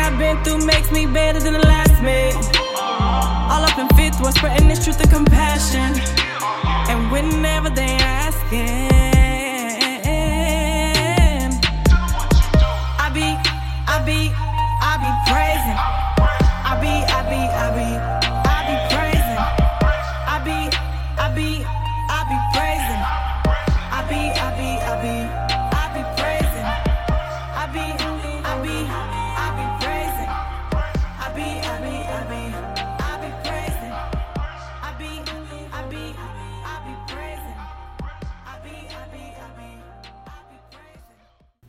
I've been through makes me better than the last me. All up in fifth was spreading this truth and compassion. And whenever they asking, I be, I be, I be praising.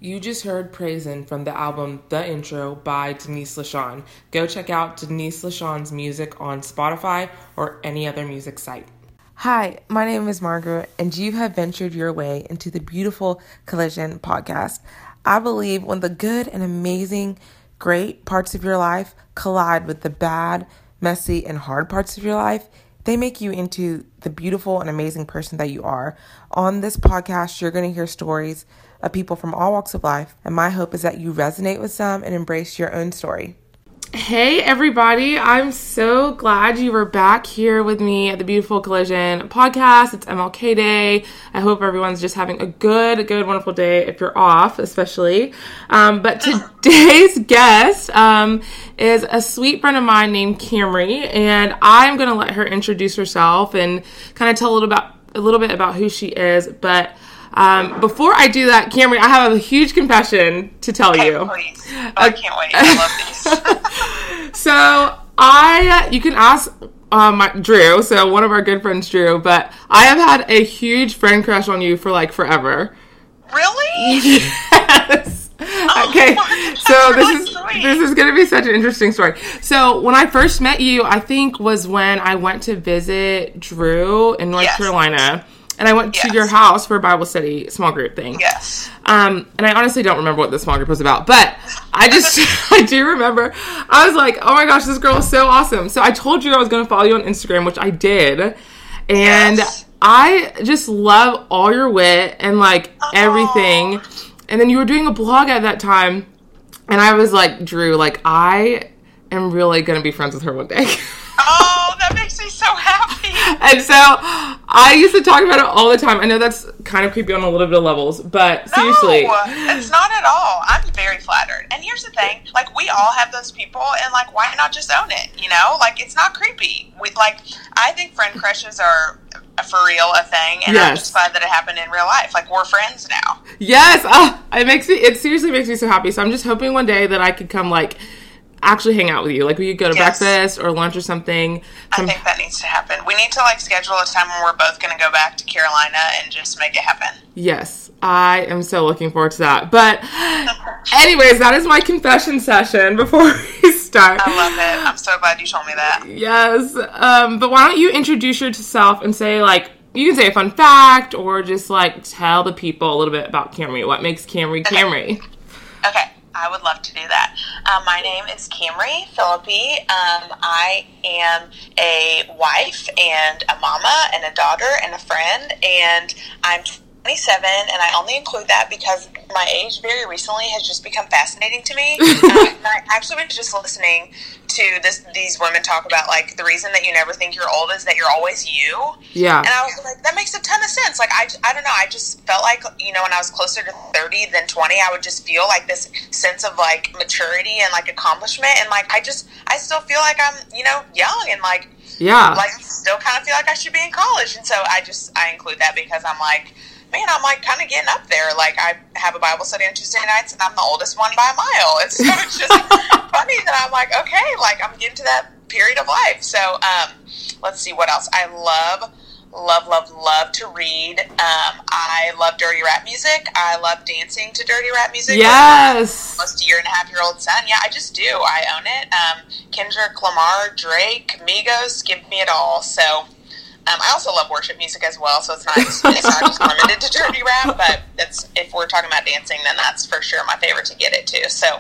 You just heard Praisin' from the album The Intro by Denise LaShawn. Go check out Denise LaShawn's music on Spotify or any other music site. Hi, my name is Margaret, and you have ventured your way into the beautiful Collision podcast. I believe when the good and amazing, great parts of your life collide with the bad, messy, and hard parts of your life, they make you into the beautiful and amazing person that you are. On this podcast, you're going to hear stories of people from all walks of life, and my hope is that you resonate with some and embrace your own story. Hey, everybody. I'm so glad you were back here with me at the Beautiful Collision podcast. It's MLK Day. I hope everyone's just having a good, good, wonderful day if you're off, especially. Um, but today's guest um, is a sweet friend of mine named Camry, and I'm going to let her introduce herself and kind of tell a little about a little bit about who she is. But um, before I do that, Camry, I have a huge confession to tell you. Please. Oh, I can't wait. I love these. So I, you can ask uh, my Drew, so one of our good friends, Drew, but I have had a huge friend crush on you for like forever. really? Yes. Okay, my so God, this is sweet. this is gonna be such an interesting story. So when I first met you, I think was when I went to visit Drew in North Yes. Carolina, and I went to your house for a Bible study small group thing. Yes. Um, and I honestly don't remember what the small group was about, but I just I do remember I was like, oh my gosh, this girl is so awesome. So I told you I was going to follow you on Instagram, which I did, and Yes. I just love all your wit and like everything. And then you were doing a blog at that time, and I was like, Drew, like I am really going to be friends with her one day. Oh, that makes me so happy. And so I used to talk about it all the time. I know that's kind of creepy on a little bit of levels, but seriously. It's not at all. I'm very flattered. And here's the thing: like we all have those people, and like why not just own it? You know, like it's not creepy. We like I think friend crushes are for real a thing, and I'm just glad that it happened in real life. Like we're friends now. Yes, ah, it makes me. It seriously makes me so happy. So I'm just hoping one day that I could come like actually hang out with you. Like we could go to Yes. breakfast or lunch or something. I think that needs to happen. We need to like schedule a time when we're both going to go back to Carolina and just make it happen. yes, I am so looking forward to that. But anyways, that is my confession session before we start. I love it. I'm so glad you told me that. Yes. Um, but why don't you introduce yourself and say like you can say a fun fact or just like tell the people a little bit about Camry. What makes Camry Camry? Okay, I would love to do that. Um, my name is Camry Philippi. Um, I am a wife and a mama and a daughter and a friend, and I'm 27, and I only include that because my age very recently has just become fascinating to me. and I actually was just listening to this these women talk about like the reason that you never think you're old is that you're always you. Yeah. And I was like, that makes a ton of sense. Like, I, I don't know. I just felt like, you know, when I was closer to 30 than 20, I would just feel like this sense of like maturity and like accomplishment. And like, I just, I still feel like I'm, you know, young and like, Yeah. like still kind of feel like I should be in college. And so I just, I include that because I'm like, man, I'm like kind of getting up there. Like, I have a Bible study on Tuesday nights and I'm the oldest one by a mile. And so it's just funny that I'm like, okay, like I'm getting to that period of life. So, um, let's see what else. I love love, love, love to read. Um, I love dirty rap music. I love dancing to dirty rap music. yes. Almost a year and a half year old son. Yeah, I just do. I own it. Um, Kendrick Lamar, Drake, Migos, give me it all. So. Um, I also love worship music as well, so it's not it's not just limited to dirty rap. But that's if we're talking about dancing, then that's for sure my favorite to get it to. So,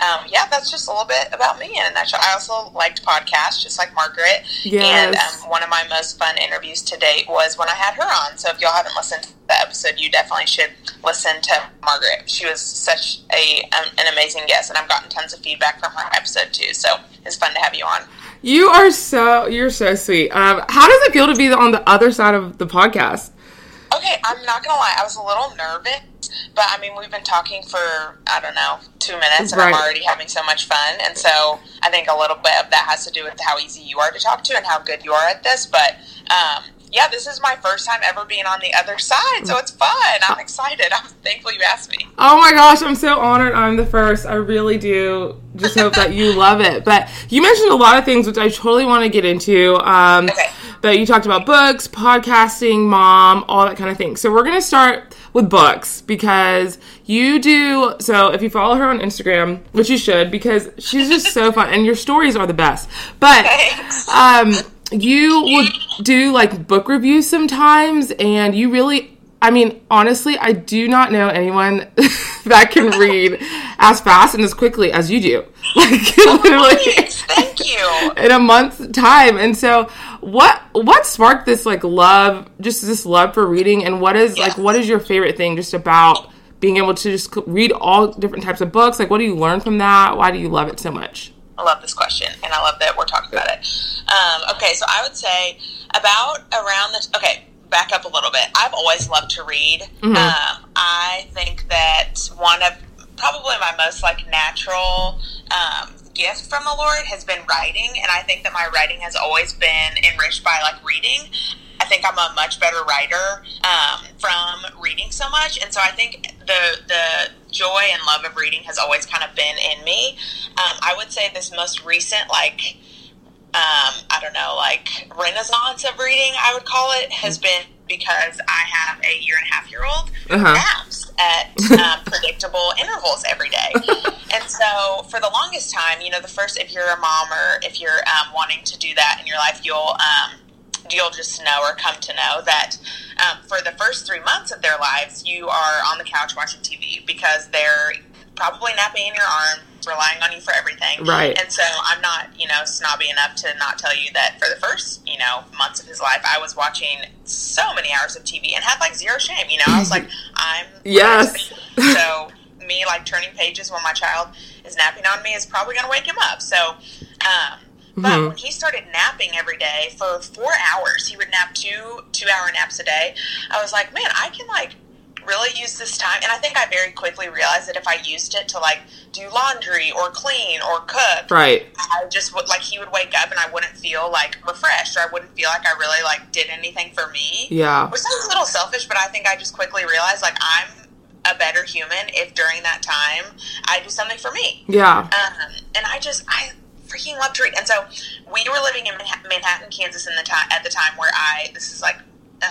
um, yeah, that's just a little bit about me in a nutshell. I also liked podcasts, just like Margaret. Yes. And um, one of my most fun interviews to date was when I had her on. So if y'all haven't listened to the episode, you definitely should listen to Margaret. She was such a um, an amazing guest, and I've gotten tons of feedback from her episode too. So it's fun to have you on. You are so you're so sweet. Um, how does it feel to be on the other side of the podcast? Okay, I'm not gonna lie, I was a little nervous, but I mean, we've been talking for I don't know two minutes, and Right. I'm already having so much fun. And so I think a little bit of that has to do with how easy you are to talk to and how good you are at this. But um, yeah, this is my first time ever being on the other side, so it's fun. I'm excited. I'm thankful you asked me. Oh my gosh, I'm so honored I'm the first. I really do just hope that you love it. But you mentioned a lot of things which I totally want to get into. Um, Okay. But you talked about books, podcasting, mom, all that kind of thing. So we're going to start with books because you do. So if you follow her on Instagram, which you should, because she's just so fun and your stories are the best. But Thanks. um, you would do like book reviews sometimes, and you really, I mean, honestly, I do not know anyone that can read as fast and as quickly as you do. Like oh, literally Thanks. Thank you. in a month's time. And so, what what sparked this like love, just this love for reading, and what is like what is your favorite thing just about being able to just read all different types of books? Like, what do you learn from that? Why do you love it so much? I love this question, and I love that we're talking about it. Um, okay, so I would say about around this. Okay, back up a little bit. I've always loved to read. Um, I think that one of probably my most like natural um, gift from the Lord has been writing, and I think that my writing has always been enriched by like reading. I think I'm a much better writer um, from reading so much, and so I think the the joy and love of reading has always kind of been in me. Um, I would say this most recent like um, I don't know, like renaissance of reading, I would call it, has been because I have a year and a half year old Uh-huh. naps at um, predictable intervals every day. and so for the longest time, you know, the first, if you're a mom or if you're um, wanting to do that in your life, you'll, um, you'll just know or come to know that um, for the first three months of their lives, you are on the couch watching TV because they're probably napping in your arm, relying on you for everything. Right. And so I'm not, you know, snobby enough to not tell you that for the first, you know, months of his life, I was watching so many hours of TV and had like zero shame. You know, I was like, I'm Yes. So me like turning pages when my child is napping on me is probably going to wake him up. So, um, but Mhm. when he started napping every day for four hours, he would nap two two hour naps a day. I was like, man, I can like really use this time. And I think I very quickly realized that if I used it to like do laundry or clean or cook, Right. I just would like he would wake up and I wouldn't feel like refreshed or I wouldn't feel like I really like did anything for me. Yeah. Which sounds a little selfish, but I think I just quickly realized like I'm a better human if during that time I do something for me. Yeah. Um, and I just I freaking love to read. And so we were living in Manhattan, Kansas, in the time at the time where I this is like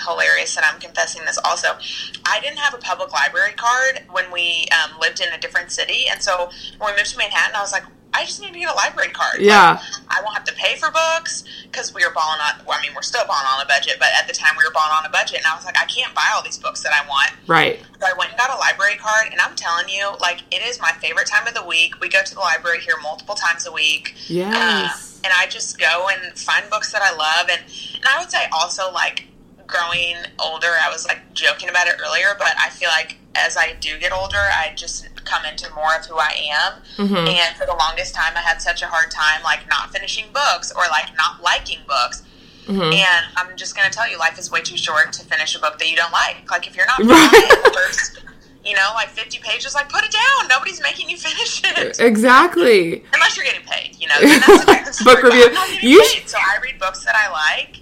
hilarious that I'm confessing this also. I didn't have a public library card when we um, lived in a different city, and so when we moved to Manhattan, I was like. I just need to get a library card. Yeah. Like, I won't have to pay for books because we were balling on. Well, I mean, we're still balling on a budget, but at the time we were balling on a budget, and I was like, I can't buy all these books that I want. Right. So I went and got a library card, and I'm telling you, like, it is my favorite time of the week. We go to the library here multiple times a week. Yes. Uh, and I just go and find books that I love. And, and I would say also, like, growing older, I was, like, joking about it earlier, but I feel like as I do get older, I just come into more of who I am. Mhm. And for the longest time, I had such a hard time, like, not finishing books or, like, not liking books. Mhm. And I'm just going to tell you, life is way too short to finish a book that you don't like. Like, if you're not Right. first, you know, like 50 pages, like, put it down. Nobody's making you finish it. Exactly. Unless you're getting paid, you know. then that's a different story, Book review. You paid. So I read books that I like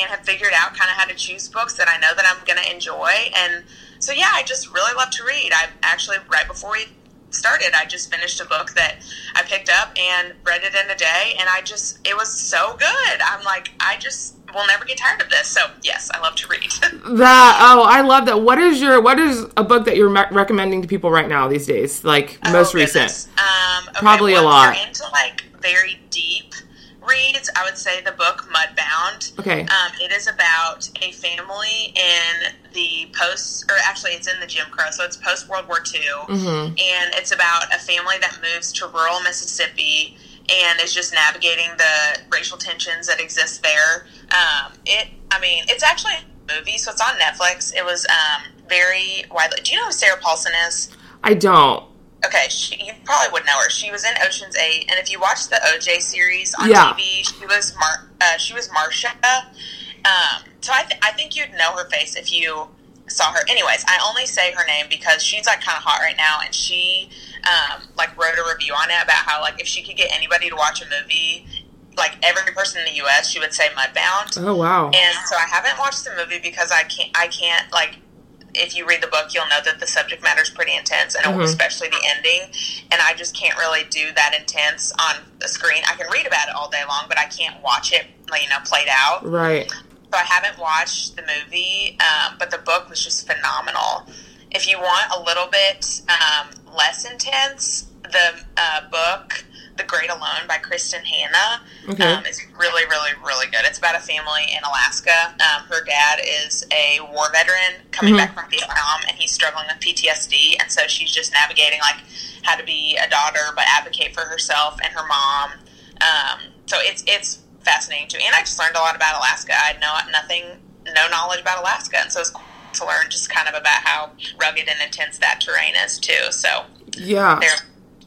and have figured out kind of how to choose books that I know that I'm going to enjoy. And so, yeah, I just really love to read. I actually, right before we started, I just finished a book that I picked up and read it in a day. And I just, it was so good. I'm like, I just will never get tired of this. So, yes, I love to read. That oh, I love that. What is your what is a book that you're me- recommending to people right now these days? Like most Oh, recent. Um, okay, Probably a well, if lot. Into like very deep reads, I would say the book Mudbound. Okay. Um, it is about a family in the post, or actually, it's in the Jim Crow, so it's post World War II, Mm-hmm. and it's about a family that moves to rural Mississippi and is just navigating the racial tensions that exist there. Um, it, I mean, it's actually a movie, so it's on Netflix. It was um, very widely. Do you know who Sarah Paulson is? I don't. Okay, she, you probably wouldn't know her. She was in Ocean's Eight, and if you watch the OJ series on Yeah. TV, she was Mar- uh, she was Marcia. Um, so I, th- I think you'd know her face if you saw her. Anyways, I only say her name because she's like kind of hot right now, and she um, like wrote a review on it about how like if she could get anybody to watch a movie, like every person in the U.S., she would say Mudbound. Oh wow. And so I haven't watched the movie because I can't. I can't like. If you read the book, you'll know that the subject matter is pretty intense, and Mhm. especially the ending. And I just can't really do that intense on the screen. I can read about it all day long, but I can't watch it, you know, played out. Right. So I haven't watched the movie, um, but the book was just phenomenal. If you want a little bit um, less intense, the uh, book "The Great Alone" by Kristin Hannah Okay. um, is really, really, really good. It's about a family in Alaska. Um, her dad is a war veteran coming Mhm. back from Vietnam, and he's struggling with PTSD, and so she's just navigating like how to be a daughter but advocate for herself and her mom. Um, so it's it's fascinating too, and I just learned a lot about Alaska. I had no nothing, no knowledge about Alaska, and so it's cool to learn just kind of about how rugged and intense that terrain is too. So Yeah. there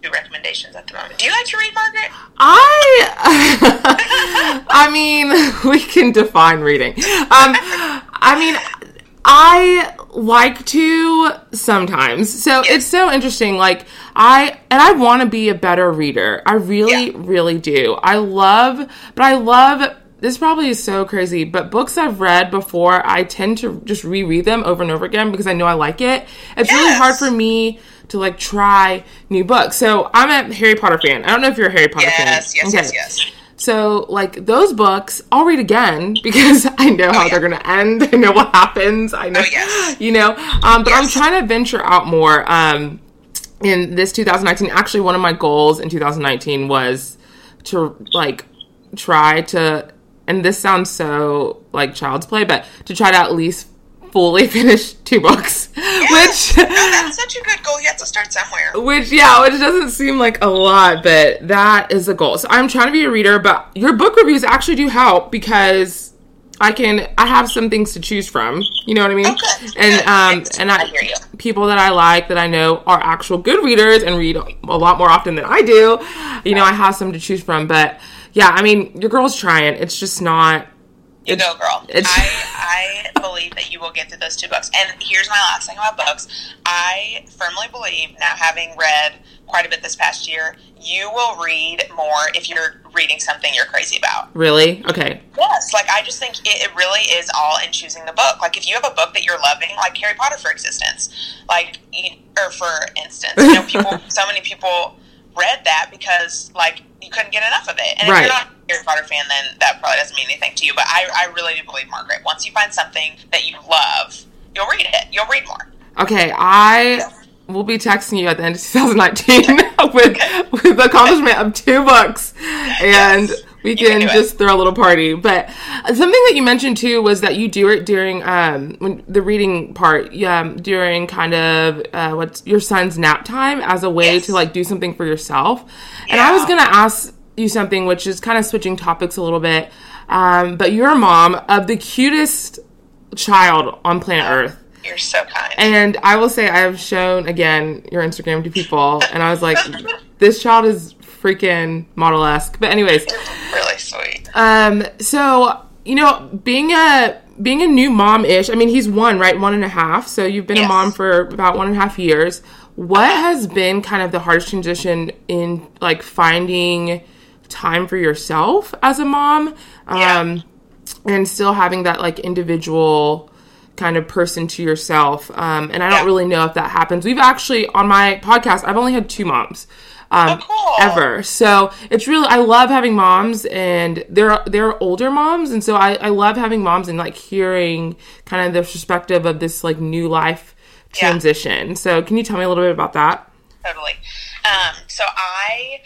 two recommendations at the moment. Do you like to read, Margaret? I I mean, we can define reading. Um I mean, I like to sometimes. So it's so interesting like I and I want to be a better reader. I really Yeah. really do. I love but I love this probably is so crazy, but books I've read before, I tend to just reread them over and over again because I know I like it. It's really hard for me to like try new books. So I'm a Harry Potter fan. I don't know if you're a Harry Potter fan. Yes, yes, yes, yes. So, like those books, I'll read again because I know how Oh, yeah. they're to end. I know what happens. I know, Oh, yes. you know. Um, but I'm trying to venture out more. Um, in this 2019, actually, one of my goals in 2019 was to like try to, and this sounds so like child's play, but to try to at least fully finished two books, which No, that's such a good goal. You have to start somewhere. which yeah, which doesn't seem like a lot, but that is the goal. So I'm trying to be a reader, but your book reviews actually do help because I can I have some things to choose from. You know what I mean? Okay. And um and I, I hear you. people that I like that I know are actual good readers and read a lot more often than I do. You know, I have some to choose from, but yeah, I mean, your girl's trying. It's just not You go, girl. I, I believe that you will get through those two books. And here's my last thing about books. I firmly believe, now having read quite a bit this past year, you will read more if you're reading something you're crazy about. really okay. Yes, like I just think it, it really is all in choosing the book. Like if you have a book that you're loving, like Harry Potter, for existence, like or for instance, you know, people, so many people read that because like you couldn't get enough of it. And if you're not a Harry Potter fan, then that probably doesn't mean anything to you. But I, I really do believe Margaret. Once you find something that you love, you'll read it. You'll read more. Okay, I will be texting you at the end of 2019 with with the accomplishment of two books, and we can can do it. just throw a little party. But something that you mentioned too was that you do it during um when the reading part, um, during kind of uh, what's your son's nap time as a way Yes. to like do something for yourself. And I was gonna ask you something, which is kind of switching topics a little bit. Um, but you're a mom of the cutest child on planet Earth. You're so kind. And I will say, I have shown again your Instagram to people, and I was like, this child is freaking model esque. But anyways, really sweet. um, so you know, being a being a new mom ish. I mean, he's one, right? One and a half. So you've been a mom for about one and a half years. What has been kind of the hardest transition in like finding time for yourself as a mom? Yeah. Um, and still having that like individual kind of person to yourself. Um, and I don't Yeah. really know if that happens. We've actually on my podcast, I've only had two moms. Um, Oh, cool. ever. So it's really I love having moms and they're they're older moms and so I, I love having moms and like hearing kind of the perspective of this like new life Yeah. transition. So can you tell me a little bit about that? Totally. Um, so I,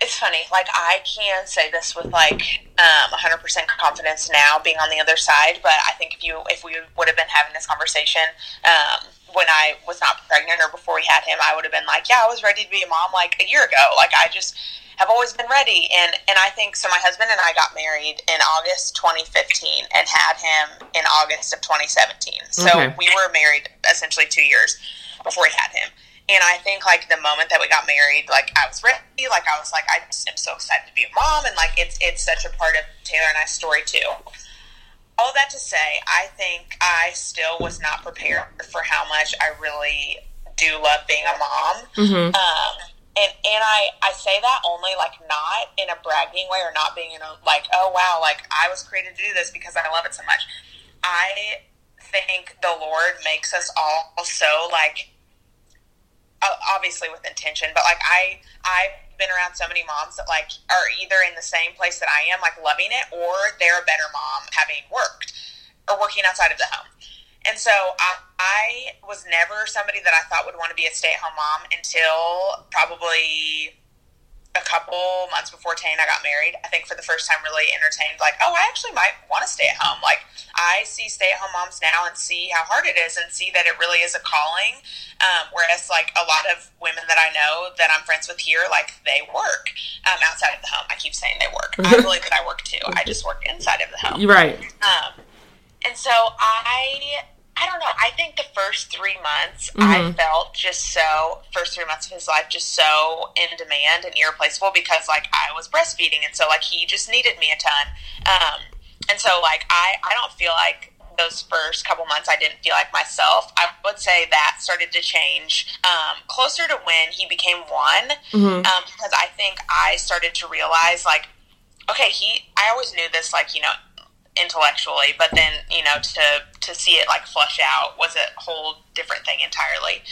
it's funny. Like I can say this with like um, 100% confidence now, being on the other side. But I think if you if we would have been having this conversation um, when I was not pregnant or before we had him, I would have been like, yeah, I was ready to be a mom like a year ago. Like I just have always been ready. And and I think so. My husband and I got married in August 2015 and had him in August of 2017. So Okay. we were married essentially two years before we had him. And I think like the moment that we got married, like I was ready. Like I was like, I just am so excited to be a mom, and like it's it's such a part of Taylor and I's story too. All that to say, I think I still was not prepared for how much I really do love being a mom. Mm-hmm. Um, and and I I say that only like not in a bragging way or not being in a like oh wow like I was created to do this because I love it so much. I think the Lord makes us all so like obviously with intention, but like I I've been around so many moms that like are either in the same place that I am, like loving it, or they're a better mom having worked or working outside of the home. And so I, I was never somebody that I thought would want to be a stay at home mom until probably a couple months before Tay and I got married. I think for the first time really entertained like, oh, I actually might want to stay at home. Like I see stay at home moms now and see how hard it is and see that it really is a calling. Um, whereas like a lot of women that I know that I'm friends with here, like they work um, outside of the home. I keep saying they work. I believe that I work too. I just work inside of the home. Right. Um, and so I, I don't know. I think the first three months I felt just so first three months of his life just so in demand and irreplaceable because like I was breastfeeding and so like he just needed me a ton. Um, and so like I I don't feel like those first couple months I didn't feel like myself. I would say that started to change um, closer to when he became one um, because I think I started to realize like okay he I always knew this like you know intellectually but then you know to to see it like flush out was a whole different thing entirely.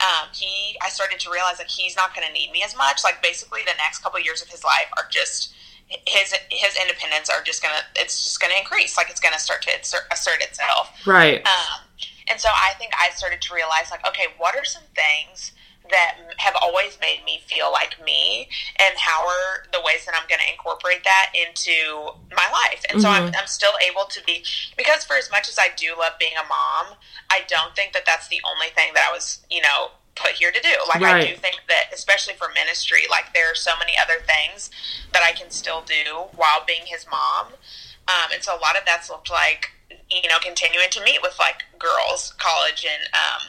Um, he i started to realize that he's not going to need me as much. Like basically the next couple years of his life are just his his independence are just gonna it's just gonna increase. Like it's gonna start to assert, assert itself. Right. um, and so I think I started to realize, like, okay, what are some things that have always made me feel like me, and how are the ways that I'm going to incorporate that into my life? And so I'm, I'm still able to be, because for as much as I do love being a mom, I don't think that that's the only thing that I was, you know, put here to do. Like, I do think that, especially for ministry, like, there are so many other things that I can still do while being his mom. Um, and so a lot of that's looked like, you know, continuing to meet with like girls, college and um,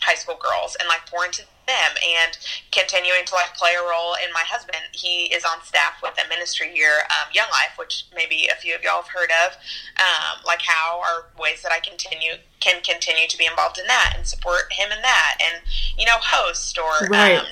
high school girls, and like pour into them, and continuing to like play a role in my husband. He is on staff with a ministry here, um, Young Life, which maybe a few of y'all have heard of. Um, like, how are ways that I continue can continue to be involved in that and support him in that, and you know, host or Right. um,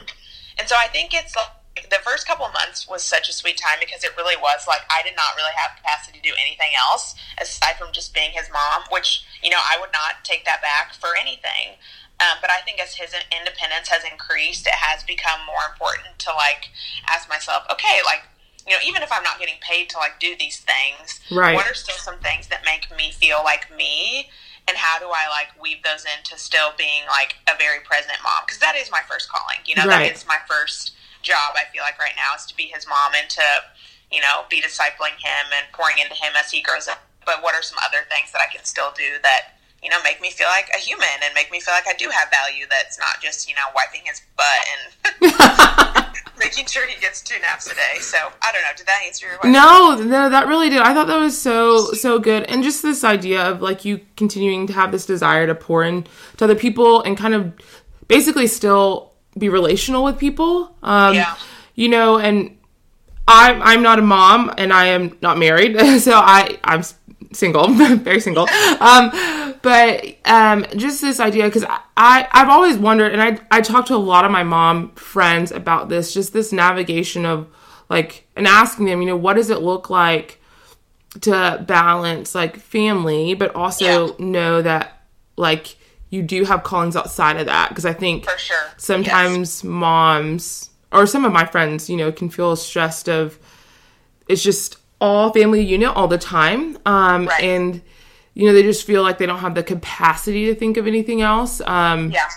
and so I think it's like the first couple of months was such a sweet time because it really was like I did not really have capacity to do anything else aside from just being his mom, which you know I would not take that back for anything. Um, but I think as his independence has increased, it has become more important to like ask myself, okay, like you know, even if I'm not getting paid to like do these things, Right. what are still some things that make me feel like me? And how do I like weave those into still being like a very present mom? Because that is my first calling. You know, Right. that is my first job. I feel like right now is to be his mom and to, you know, be discipling him and pouring into him as he grows up. But what are some other things that I can still do that you know make me feel like a human and make me feel like I do have value? That's not just you know wiping his butt and making sure he gets two naps a day. So I don't know. Did that answer your question? No, no, that really did. I thought that was so so good, and just this idea of like you continuing to have this desire to pour in to other people and kind of basically still be relational with people. Um, Yeah. You know, and I'm I'm not a mom and I am not married, so I I'm single, very single. Um, but um, just this idea because I, I I've always wondered, and I I talked to a lot of my mom friends about this, just this navigation of like and asking them, you know, what does it look like to balance like family, but also Yeah. know that like you do have callings outside of that because I think For sure. sometimes moms or some of my friends, you know, can feel stressed of it's just all family unit all the time. Um Right. and you know, they just feel like they don't have the capacity to think of anything else. Um Yeah.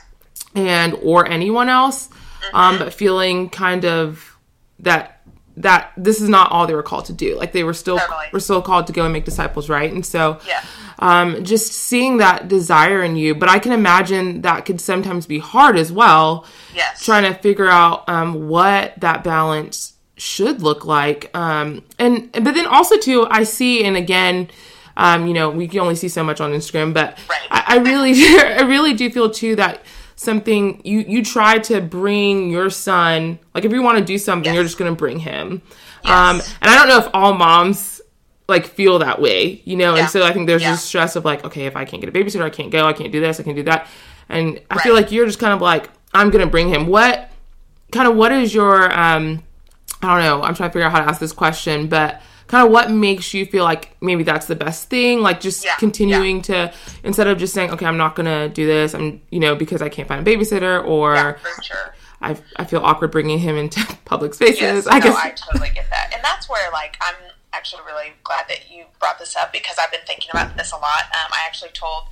and or anyone else. Um but feeling kind of that that this is not all they were called to do. Like they were still Totally. were still called to go and make disciples, right? And so Yeah. um, just seeing that desire in you, but I can imagine that could sometimes be hard as well. Yes. Trying to figure out um, what that balance should look like, um, and but then also too, I see, and again, um, you know, we can only see so much on Instagram, but Right. I, I really, I really do feel too that something you you try to bring your son, like if you want to do something, you're just going to bring him. Um, and I don't know if all moms like feel that way, you know. Yeah. And so I think there's Yeah. this stress of like, okay, if I can't get a babysitter, I can't go, I can't do this, I can't do that. And I feel like you're just kind of like, I'm gonna bring him. What kind of what is your um I don't know, I'm trying to figure out how to ask this question, but kind of what makes you feel like maybe that's the best thing? Like just Yeah, continuing to instead of just saying, Okay, I'm not gonna do this, I'm you know, because I can't find a babysitter or Yeah, sure. I, I feel awkward bringing him into public spaces. Yes, I no, guess I totally get that, and that's where like I'm actually really glad that you brought this up because I've been thinking about this a lot. Um, I actually told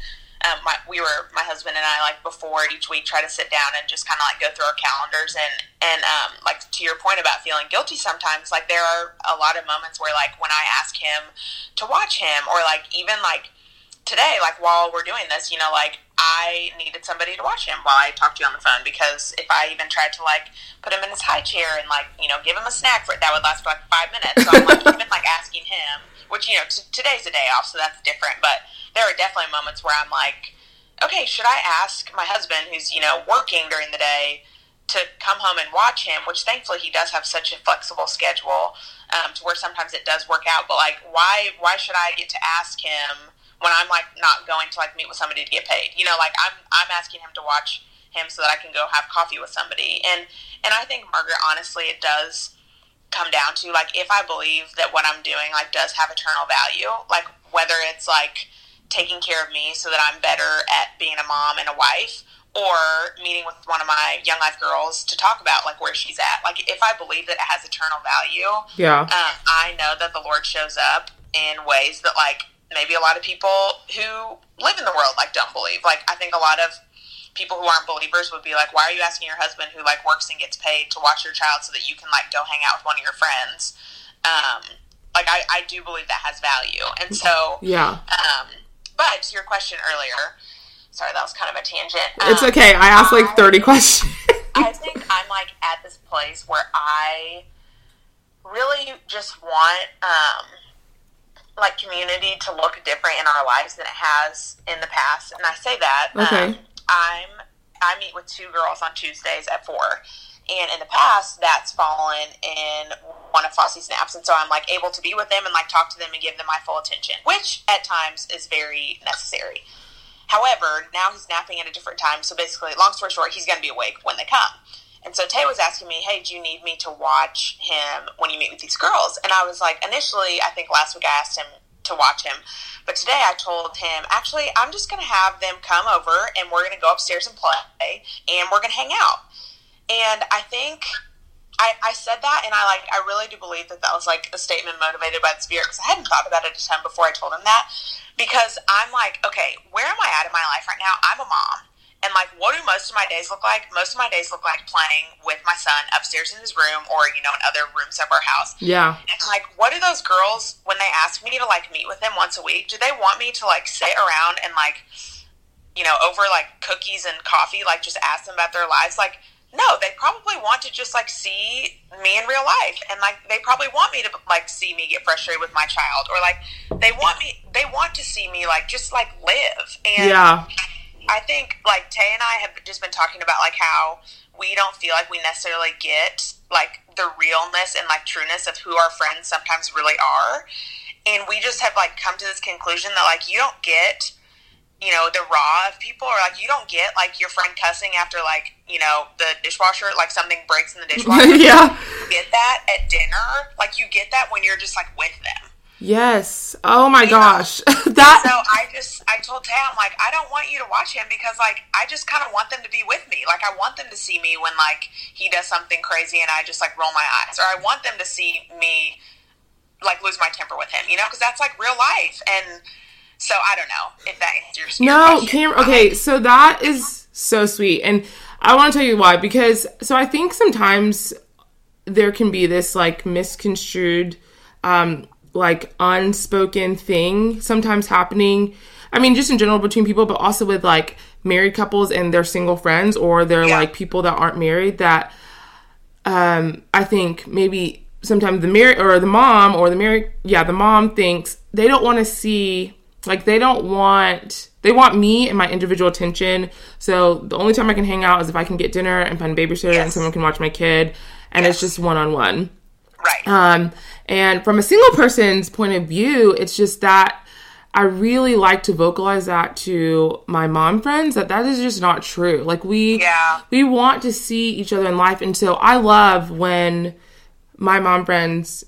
um, my we were my husband and I like before each week try to sit down and just kind of like go through our calendars and and um, like to your point about feeling guilty sometimes like there are a lot of moments where like when I ask him to watch him or like even like today, like while we're doing this, you know, like I needed somebody to watch him while I talked to you on the phone because if I even tried to like put him in his high chair and like you know give him a snack for it, that would last for like five minutes. So I'm like even like asking him, which you know t- today's a day off, so that's different. But there are definitely moments where I'm like, okay, should I ask my husband who's you know working during the day? to come home and watch him, which thankfully he does have such a flexible schedule um, to where sometimes it does work out. But like, why why should I get to ask him when I'm like not going to like meet with somebody to get paid? You know, like I'm I'm asking him to watch him so that I can go have coffee with somebody. And and I think Margaret, honestly, it does come down to like if I believe that what I'm doing like does have eternal value, like whether it's like taking care of me so that I'm better at being a mom and a wife or meeting with one of my young life girls to talk about like where she's at like if i believe that it has eternal value yeah. um, i know that the lord shows up in ways that like maybe a lot of people who live in the world like don't believe like i think a lot of people who aren't believers would be like why are you asking your husband who like works and gets paid to watch your child so that you can like go hang out with one of your friends um, like I, I do believe that has value and so Yeah. um, but to your question earlier sorry that was kind of a tangent It's Um, okay. I asked like 30 questions. I think I'm like at this place where I really just want um, like community to look different in our lives than it has in the past. And I say that Okay. I'm I meet with two girls on Tuesdays at four. And in the past, that's fallen in one of Fossey's naps, and so I'm like able to be with them and like talk to them and give them my full attention, which at times is very necessary. However, now he's napping at a different time. So basically, long story short, he's going to be awake when they come. And so Tay was asking me, hey, do you need me to watch him when you meet with these girls? And I was like, initially, I think last week I asked him to watch him. But today I told him, actually, I'm just going to have them come over and we're going to go upstairs and play and we're going to hang out. And I think I, I said that, and I like I really do believe that that was like a statement motivated by the spirit because I hadn't thought about it a ton before I told him that. Because I'm like, okay, where am I at in my life right now? I'm a mom, and like, what do most of my days look like? Most of my days look like playing with my son upstairs in his room, or you know, in other rooms of our house. yeah. And like, what do those girls when they ask me to like meet with them once a week? Do they want me to like sit around and like, you know, over like cookies and coffee, like just ask them about their lives? Like, no, they probably want to just like see me in real life, and like they probably want me to like see me get frustrated with my child, or like they want me, they want to see me like just like live. And Yeah. I think like Tay and I have just been talking about like how we don't feel like we necessarily get like the realness and like trueness of who our friends sometimes really are. And we just have like come to this conclusion that like you don't get you know the raw of people or like you don't get like your friend cussing after like you know the dishwasher like something breaks in the dishwasher yeah. you get that at dinner like you get that when you're just like with them Yes. Oh my Yeah. gosh. that so I just I told Tam like I don't want you to watch him because like I just kind of want them to be with me. Like I want them to see me when like he does something crazy and I just like roll my eyes, or I want them to see me like lose my temper with him. You know, because that's like real life. And so I don't know if that answers your No. Cam. Okay, so that is so sweet, and I want to tell you why. Because so I think sometimes there can be this like misconstrued um like unspoken thing sometimes happening. I mean just in general between people but also with like married couples and their single friends or they're Yeah. like people that aren't married that um i think maybe sometimes the married or the mom or the married yeah the mom thinks they don't want to see like they don't want they want me and my individual attention. So the only time i can hang out is if i can get dinner and find a babysitter and someone can watch my kid and it's just one-on-one Right. um, and from a single person's point of view, it's just that I really like to vocalize that to my mom friends that that is just not true. Like we Yeah. we want to see each other in life, and so I love when my mom friends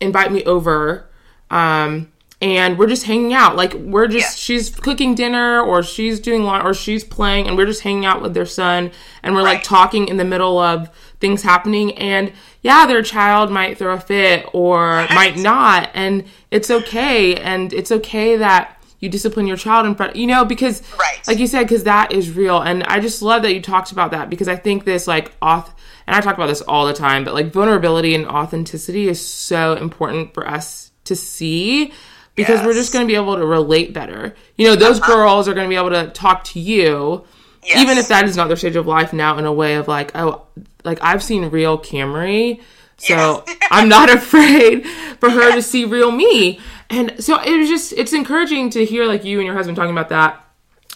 invite me over. Um, and we're just hanging out. Like we're just Yes. she's cooking dinner or she's doing lunch or she's playing and we're just hanging out with their son and we're like talking in the middle of things happening. And yeah, their child might throw a fit or might not. And it's okay. And it's okay that you discipline your child in front you know because Right. like you said because that is real. And i just love that you talked about that because i think this like auth and i talk about this all the time but like vulnerability and authenticity is so important for us to see because we're just going to be able to relate better. You know those uh-huh. girls are going to be able to talk to you Yes. even if that is not their stage of life now in a way of like oh like i've seen real camry so Yes. i'm not afraid for her to see real me. And so it was just it's encouraging to hear like you and your husband talking about that.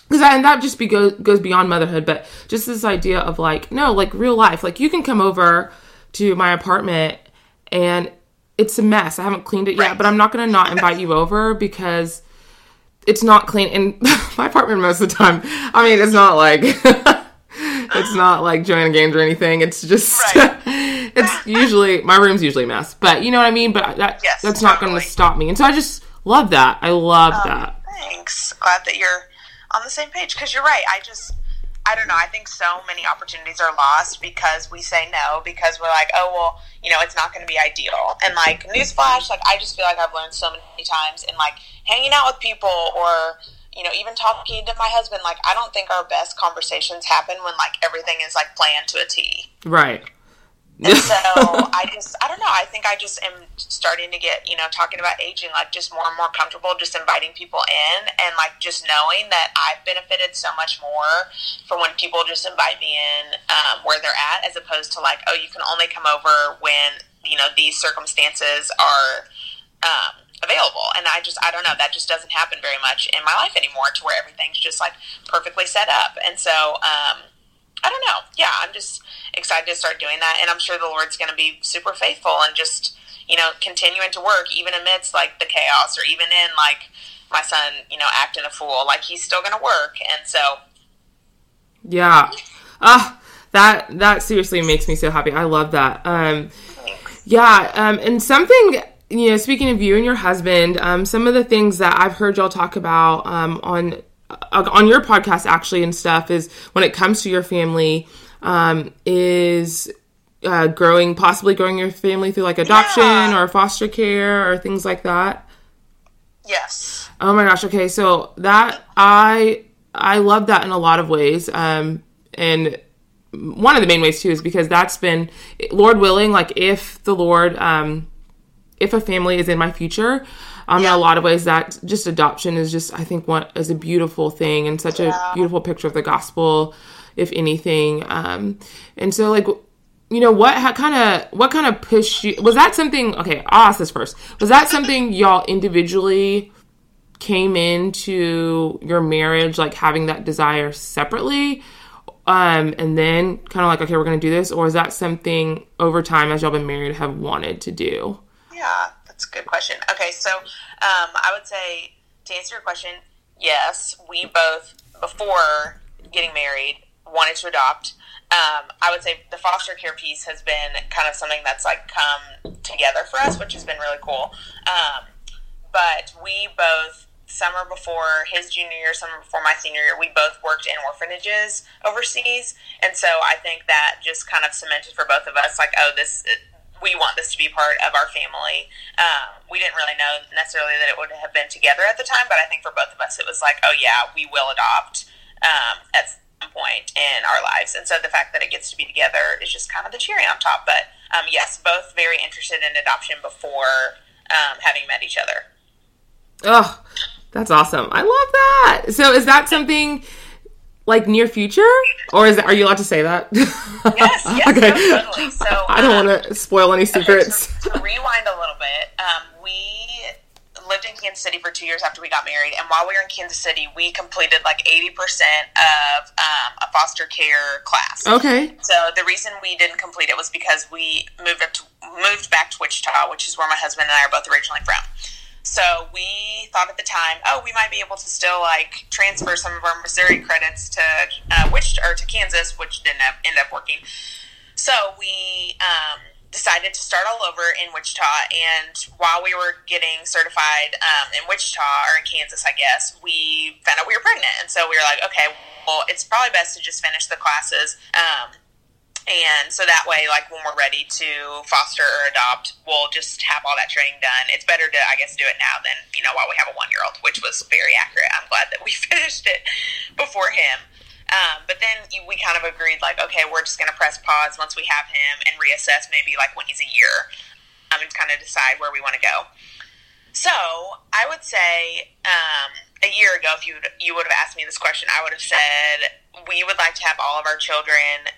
Because and that just be go, goes beyond motherhood but just this idea of like no like real life. Like you can come over to my apartment and it's a mess i haven't cleaned it yet Right. but i'm not gonna not invite you over because it's not clean in my apartment most of the time i mean it's not like it's not like joanna gaines or anything it's just Right. it's usually my room's usually a mess but you know what i mean but that, Yes, that's not going to stop me and so i just love that i love um, that Thanks. Glad that you're on the same page because you're right. I just, I don't know. I think so many opportunities are lost because we say no because we're like, oh well, you know, it's not going to be ideal. And like newsflash, like I just feel like I've learned so many times in like hanging out with people or you know even talking to my husband. Like I don't think our best conversations happen when like everything is like planned to a T. right And so I just, I don't know. I think I just am starting to get, you know, talking about aging, like just more and more comfortable just inviting people in and like just knowing that I've benefited so much more from when people just invite me in um, where they're at as opposed to like, oh, you can only come over when, you know, these circumstances are um, available. And I just, I don't know, that just doesn't happen very much in my life anymore to where everything's just like perfectly set up. And so, um, I don't know. Yeah, I'm just excited to start doing that, and I'm sure the Lord's going to be super faithful and just you know continuing to work even amidst like the chaos or even in like my son you know acting a fool. Like he's still going to work, and so Yeah. Ah, that that seriously makes me so happy. I love that. Um yeah, um and something you know, speaking of you and your husband, um some of the things that I've heard y'all talk about um on uh, on your podcast actually and stuff is when it comes to your family um is uh, growing possibly growing your family through like adoption Yeah. or foster care or things like that. yes, Oh my gosh. Okay. So that I I love that in a lot of ways. Um, and one of the main ways too is because that's been Lord willing. Like if the Lord, um, if a family is in my future, um, in a lot of ways that just adoption is just I think one is a beautiful thing and such a beautiful picture of the gospel, if anything. Um, and so like you know what kind of what kind of push you was that something okay i'll ask this first. Was that something y'all individually came into your marriage like having that desire separately? Um and then kind of like okay we're gonna do this or is that something over time as y'all been married have wanted to do? Yeah, a good question. Okay, so um, I would say to answer your question, yes, we both before getting married wanted to adopt. Um, I would say the foster care piece has been kind of something that's like come together for us, which has been really cool. Um, but we both summer before his junior year, summer before my senior year, we both worked in orphanages overseas, and so I think that just kind of cemented for both of us, like, oh, this we want this to be part of our family. Um, we didn't really know necessarily that it would have been together at the time, but I think for both of us, it was like, oh yeah, we will adopt um, at some point in our lives. And so the fact that it gets to be together is just kind of the cherry on top. But um, yes, both very interested in adoption before um, having met each other. Oh, that's awesome. I love that. So is that something like near future or is that, are you allowed to say that? Yes, yes, okay. totally. So I don't um, want to spoil any secrets. to, to rewind a little bit, um, we lived in Kansas City for two years after we got married, and while we were in Kansas City, we completed like eighty percent of um, a foster care class. Okay. So the reason we didn't complete it was because we moved up to, moved back to Wichita, which is where my husband and I are both originally from. So we thought at the time, oh, we might be able to still like transfer some of our Missouri credits to uh, Wichita or to Kansas, which didn't have, end up working. So we um, decided to start all over in Wichita. And while we were getting certified um, in Wichita or in Kansas, I guess, we found out we were pregnant. And so we were like, okay, well, it's probably best to just finish the classes. Um, and so that way, like when we're ready to foster or adopt, we'll just have all that training done. It's better to, I guess, do it now than, you know, while we have a one year old, which was very accurate. I'm glad that we finished it before him. Um, but then we kind of agreed, like, okay, we're just going to press pause once we have him and reassess maybe like when he's a year um, and kind of decide where we want to go. So I would say um, a year ago, if you would, you would have asked me this question, I would have said we would like to have all of our children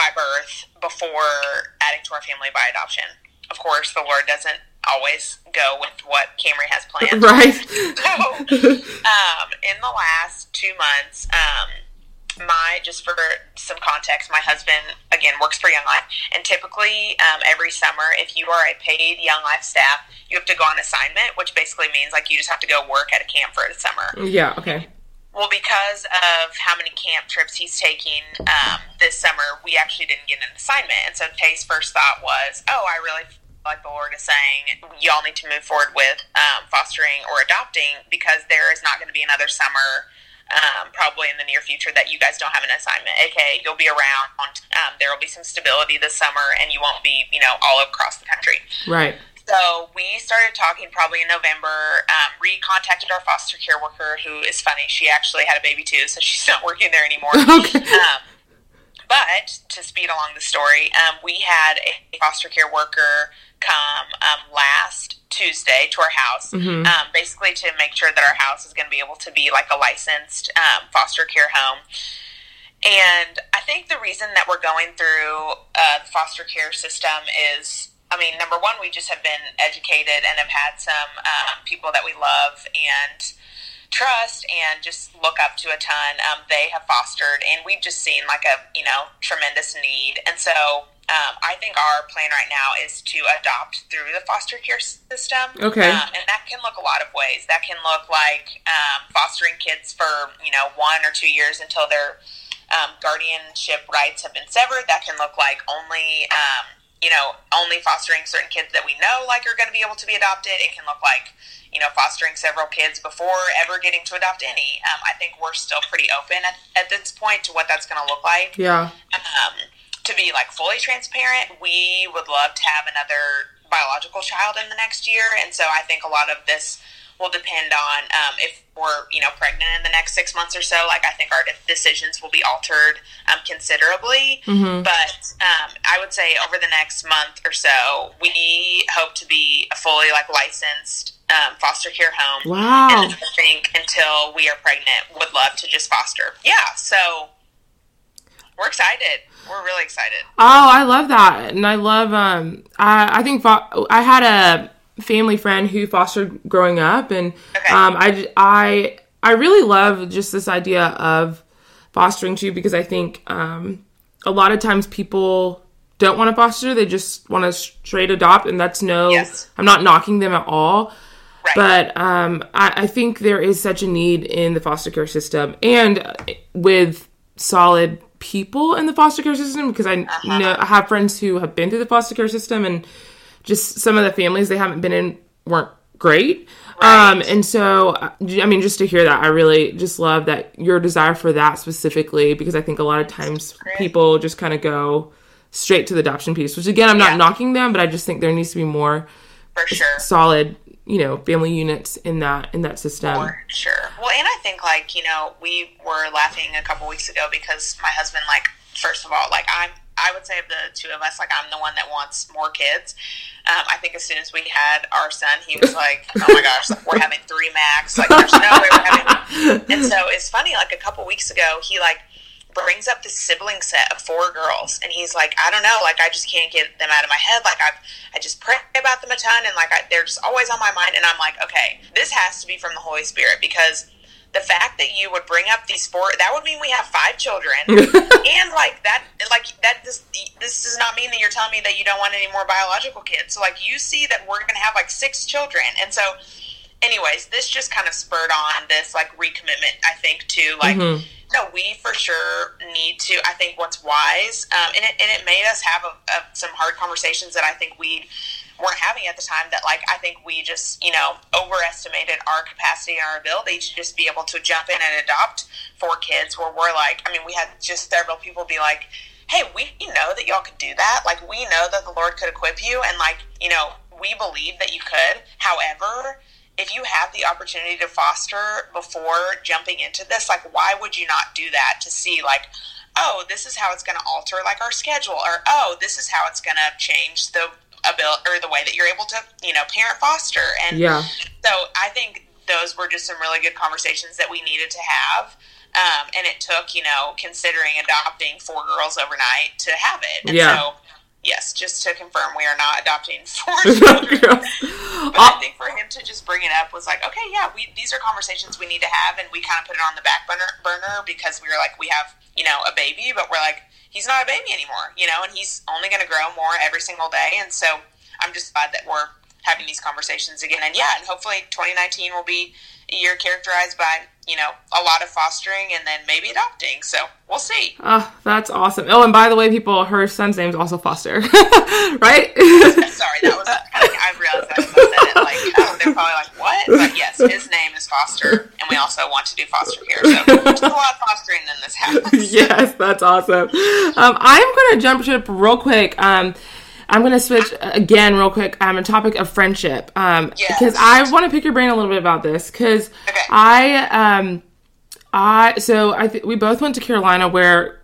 by birth before adding to our family by adoption. Of course, the Lord doesn't always go with what Camry has planned. Right. so, um, in the last two months, um, my just for some context, my husband again works for Young Life, and typically um, every summer, if you are a paid Young Life staff, you have to go on assignment, which basically means like you just have to go work at a camp for the summer. Yeah. Okay. Well, because of how many camp trips he's taking um, this summer, we actually didn't get an assignment. And so Tay's first thought was, oh, I really like the Lord is saying, y'all need to move forward with um, fostering or adopting because there is not going to be another summer. Um, probably in the near future that you guys don't have an assignment. Okay, you'll be around. Um, there will be some stability this summer, and you won't be, you know, all across the country. Right. So we started talking probably in November. Um, recontacted our foster care worker, who is funny. She actually had a baby too, so she's not working there anymore. Okay. Um, but to speed along the story, um, we had a foster care worker come um, last Tuesday to our house, Mhm. um, basically to make sure that our house is going to be able to be like a licensed um, foster care home. And I think the reason that we're going through uh, the foster care system is I mean, number one, we just have been educated and have had some um, people that we love and trust and just look up to a ton. Um, they have fostered, and we've just seen like a you know tremendous need. And so um, I think our plan right now is to adopt through the foster care system. Okay. Um, and that can look a lot of ways. That can look like um, fostering kids for you know one or two years until their um, guardianship rights have been severed. That can look like only um, you know, only fostering certain kids that we know like are going to be able to be adopted. It can look like, you know, fostering several kids before ever getting to adopt any. Um, I think we're still pretty open at, at this point to what that's going to look like. Yeah. Um, to be like fully transparent, we would love to have another biological child in the next year, and so I think a lot of this will depend on um, if we're you know pregnant in the next six months or so. Like I think our decisions will be altered um, considerably. Mhm. But um, I would say over the next month or so, we hope to be a fully like licensed um, foster care home. Wow. And I think until we are pregnant, would love to just foster. Yeah. So we're excited. We're really excited. Oh, I love that, and I love. Um, I I think fo- I had a family friend who fostered growing up, and Okay. um, I I I really love just this idea of fostering too because I think um, a lot of times people don't want to foster; they just want to straight adopt, and that's no. Yes. I'm not knocking them at all. Right. But um, I, I think there is such a need in the foster care system and uh, with solid people in the foster care system because I know I have friends who have been through the foster care system and just some of the families they haven't been in weren't great. Um, and so, I mean, just to hear that, I really just love that your desire for that specifically because I think a lot of times people just kind of go straight to the adoption piece, which again, I'm not Yeah. knocking them, but I just think there needs to be more for sure. solid you know family units in that in that system. For sure. Well, and I think like you know we were laughing a couple weeks ago because my husband like first of all like I'm I would say of the two of us like I'm the one that wants more kids. Um, I think as soon as we had our son, he was like, "Oh my gosh, like, we're having three max. Like, there's no way we're having." And so it's funny. Like a couple weeks ago, he like brings up this sibling set of four girls, and he's like, "I don't know. Like, I just can't get them out of my head. Like, I've I just pray about them a ton, and like I, they're just always on my mind. And I'm like, okay, this has to be from the Holy Spirit because the fact that you would bring up these four that would mean we have five children. And like that like that this this does not mean that you're telling me that you don't want any more biological kids. So like you see that we're gonna have like six children. And so anyways this just kind of spurred on this like recommitment i think to like mm-hmm. no we for sure need to i think what's wise um, and, it, and it made us have a, a, some hard conversations that i think we weren't having at the time that like I think we just you know overestimated our capacity and our ability to just be able to jump in and adopt four kids where we're like I mean we had just several people be like hey we you know that y'all could do that. Like we know that the Lord could equip you and like you know we believe that you could. However if you have the opportunity to foster before jumping into this like why would you not do that to see like oh this is how it's going to alter like our schedule or oh this is how it's going to change the ability or the way that you're able to you know parent foster. And yeah. so i think those were just some really good conversations that we needed to have um, and it took you know considering adopting four girls overnight to have it. And yeah. so yes just to confirm we are not adopting four children. But i think for him to just bring it up was like okay yeah we, these are conversations we need to have and we kind of put it on the back burner, burner because we were like we have you know a baby but we're like he's not a baby anymore, you know, and he's only going to grow more every single day. And so I'm just glad that we're having these conversations again. And yeah, and hopefully 2019 will be a year characterized by, you know, a lot of fostering and then maybe adopting. So we'll see. Oh, that's awesome. Oh, and by the way, people, her son's name is also Foster, right? Sorry, that was, I realized I said it. Like, oh, they're probably like, what? But yes, his name is Foster, and we also want to do foster care. So there's a lot of fostering in this house. yes, that's awesome. Um, I'm going to jump ship real quick. Um, I'm going to switch again real quick. I'm um, a topic of friendship um, yes. because I want to pick your brain a little bit about this because okay. I um I so I th- we both went to Carolina where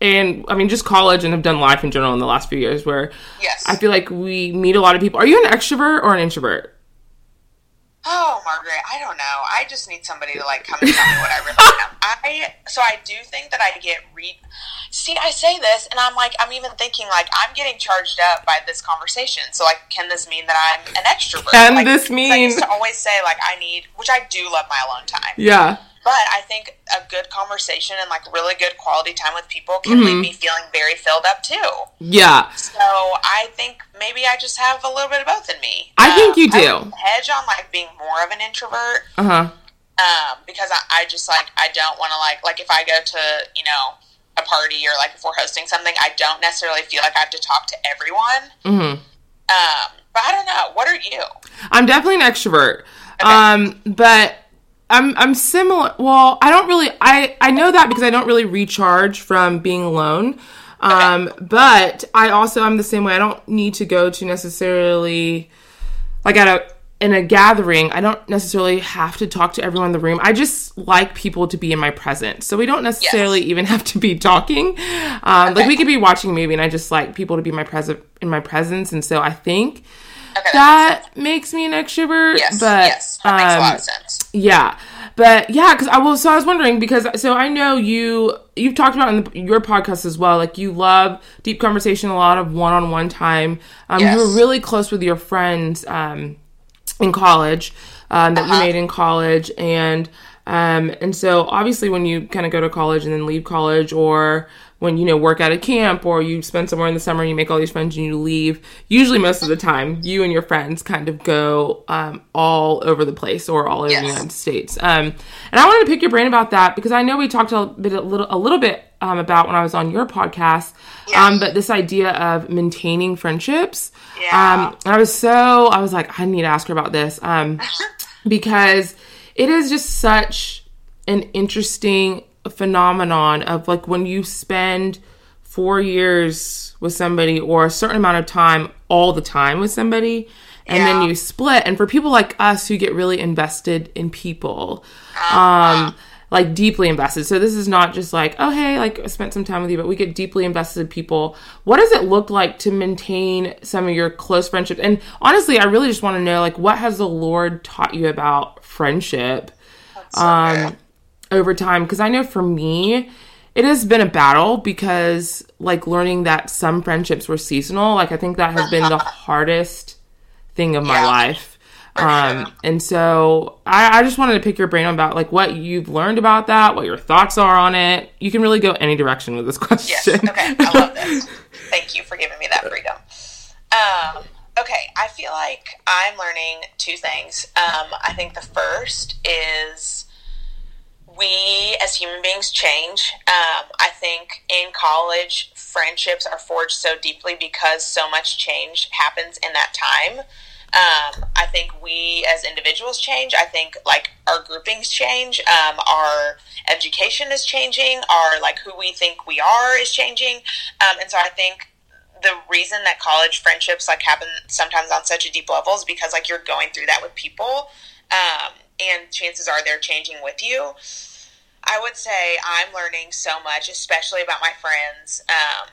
and I mean just college and have done life in general in the last few years where yes. I feel like we meet a lot of people. Are you an extrovert or an introvert? Oh, Margaret, I don't know. I just need somebody to like come and tell me what I really am. I so I do think that I get read. See, I say this, and I'm like, I'm even thinking like I'm getting charged up by this conversation. So like, can this mean that I'm an extrovert? Can like, this mean? I used to always say like I need, which I do love my alone time. Yeah. But I think a good conversation and like really good quality time with people can mm-hmm. leave me feeling very filled up too. Yeah. So I think maybe I just have a little bit of both in me. I um, think you do. hedge on like being more of an introvert. Uh huh. Um, because I, I just like I don't want to like like if I go to you know a party or like if we're hosting something, I don't necessarily feel like I have to talk to everyone. Mm-hmm. Um, but I don't know. What are you? I'm definitely an extrovert. Okay. Um, but I'm I'm similar. Well, I don't really. I I know that because I don't really recharge from being alone. Um, okay. but I also I'm the same way. I don't need to go to necessarily like at a in a gathering. I don't necessarily have to talk to everyone in the room. I just like people to be in my presence. So we don't necessarily yes. even have to be talking. Um, okay. Like we could be watching a movie, and I just like people to be my present in my presence. And so I think Okay, that, that makes, me an extrovert. Yes, but yes, that makes a lot of um, sense. Yeah, but yeah, because I was so I was wondering because so I know you you've talked about in the, your podcast as well. Like you love deep conversation, a lot of one on one time. Um, yes. You were really close with your friends um, in college um, that uh-huh. you made in college, and um, and so obviously when you kind of go to college and then leave college or when you know work at a camp or you spend somewhere in the summer and you make all these friends and you leave usually most of the time you and your friends kind of go um, all over the place or all over yes. the united states um, and i wanted to pick your brain about that because i know we talked a bit a little a little bit um, about when i was on your podcast yeah. Um, but this idea of maintaining friendships. Yeah. Um, I was so i was like i need to ask her about this um, because it is just such an interesting phenomenon of like when you spend four years with somebody or a certain amount of time all the time with somebody and Yeah. then you split. And for people like us who get really invested in people, Uh-huh. um, like deeply invested. So this is not just like, oh hey, like I spent some time with you, but we get deeply invested in people. What does it look like to maintain some of your close friendships? And honestly, I really just want to know like what has the Lord taught you about friendship? um, over time because I know for me, it has been a battle because like learning that some friendships were seasonal. Like I think that has been the hardest thing of my Yeah. life. Um, and so I, I just wanted to pick your brain about like what you've learned about that, what your thoughts are on it. You can really go any direction with this Yes. question. Okay. I love this. Thank you for giving me that freedom. Um, okay. I feel like I'm learning two things. Um, I think the first is we as human beings change. Um, I think in college, friendships are forged so deeply because so much change happens in that time. Um, I think we as individuals change. I think like our groupings change. Um, our education is changing. Our like who we think we are is changing. Um, and so I think the reason that college friendships like happen sometimes on such a deep level is because like you're going through that with people, um, and chances are they're changing with you. I would say I'm learning so much, especially about my friends um,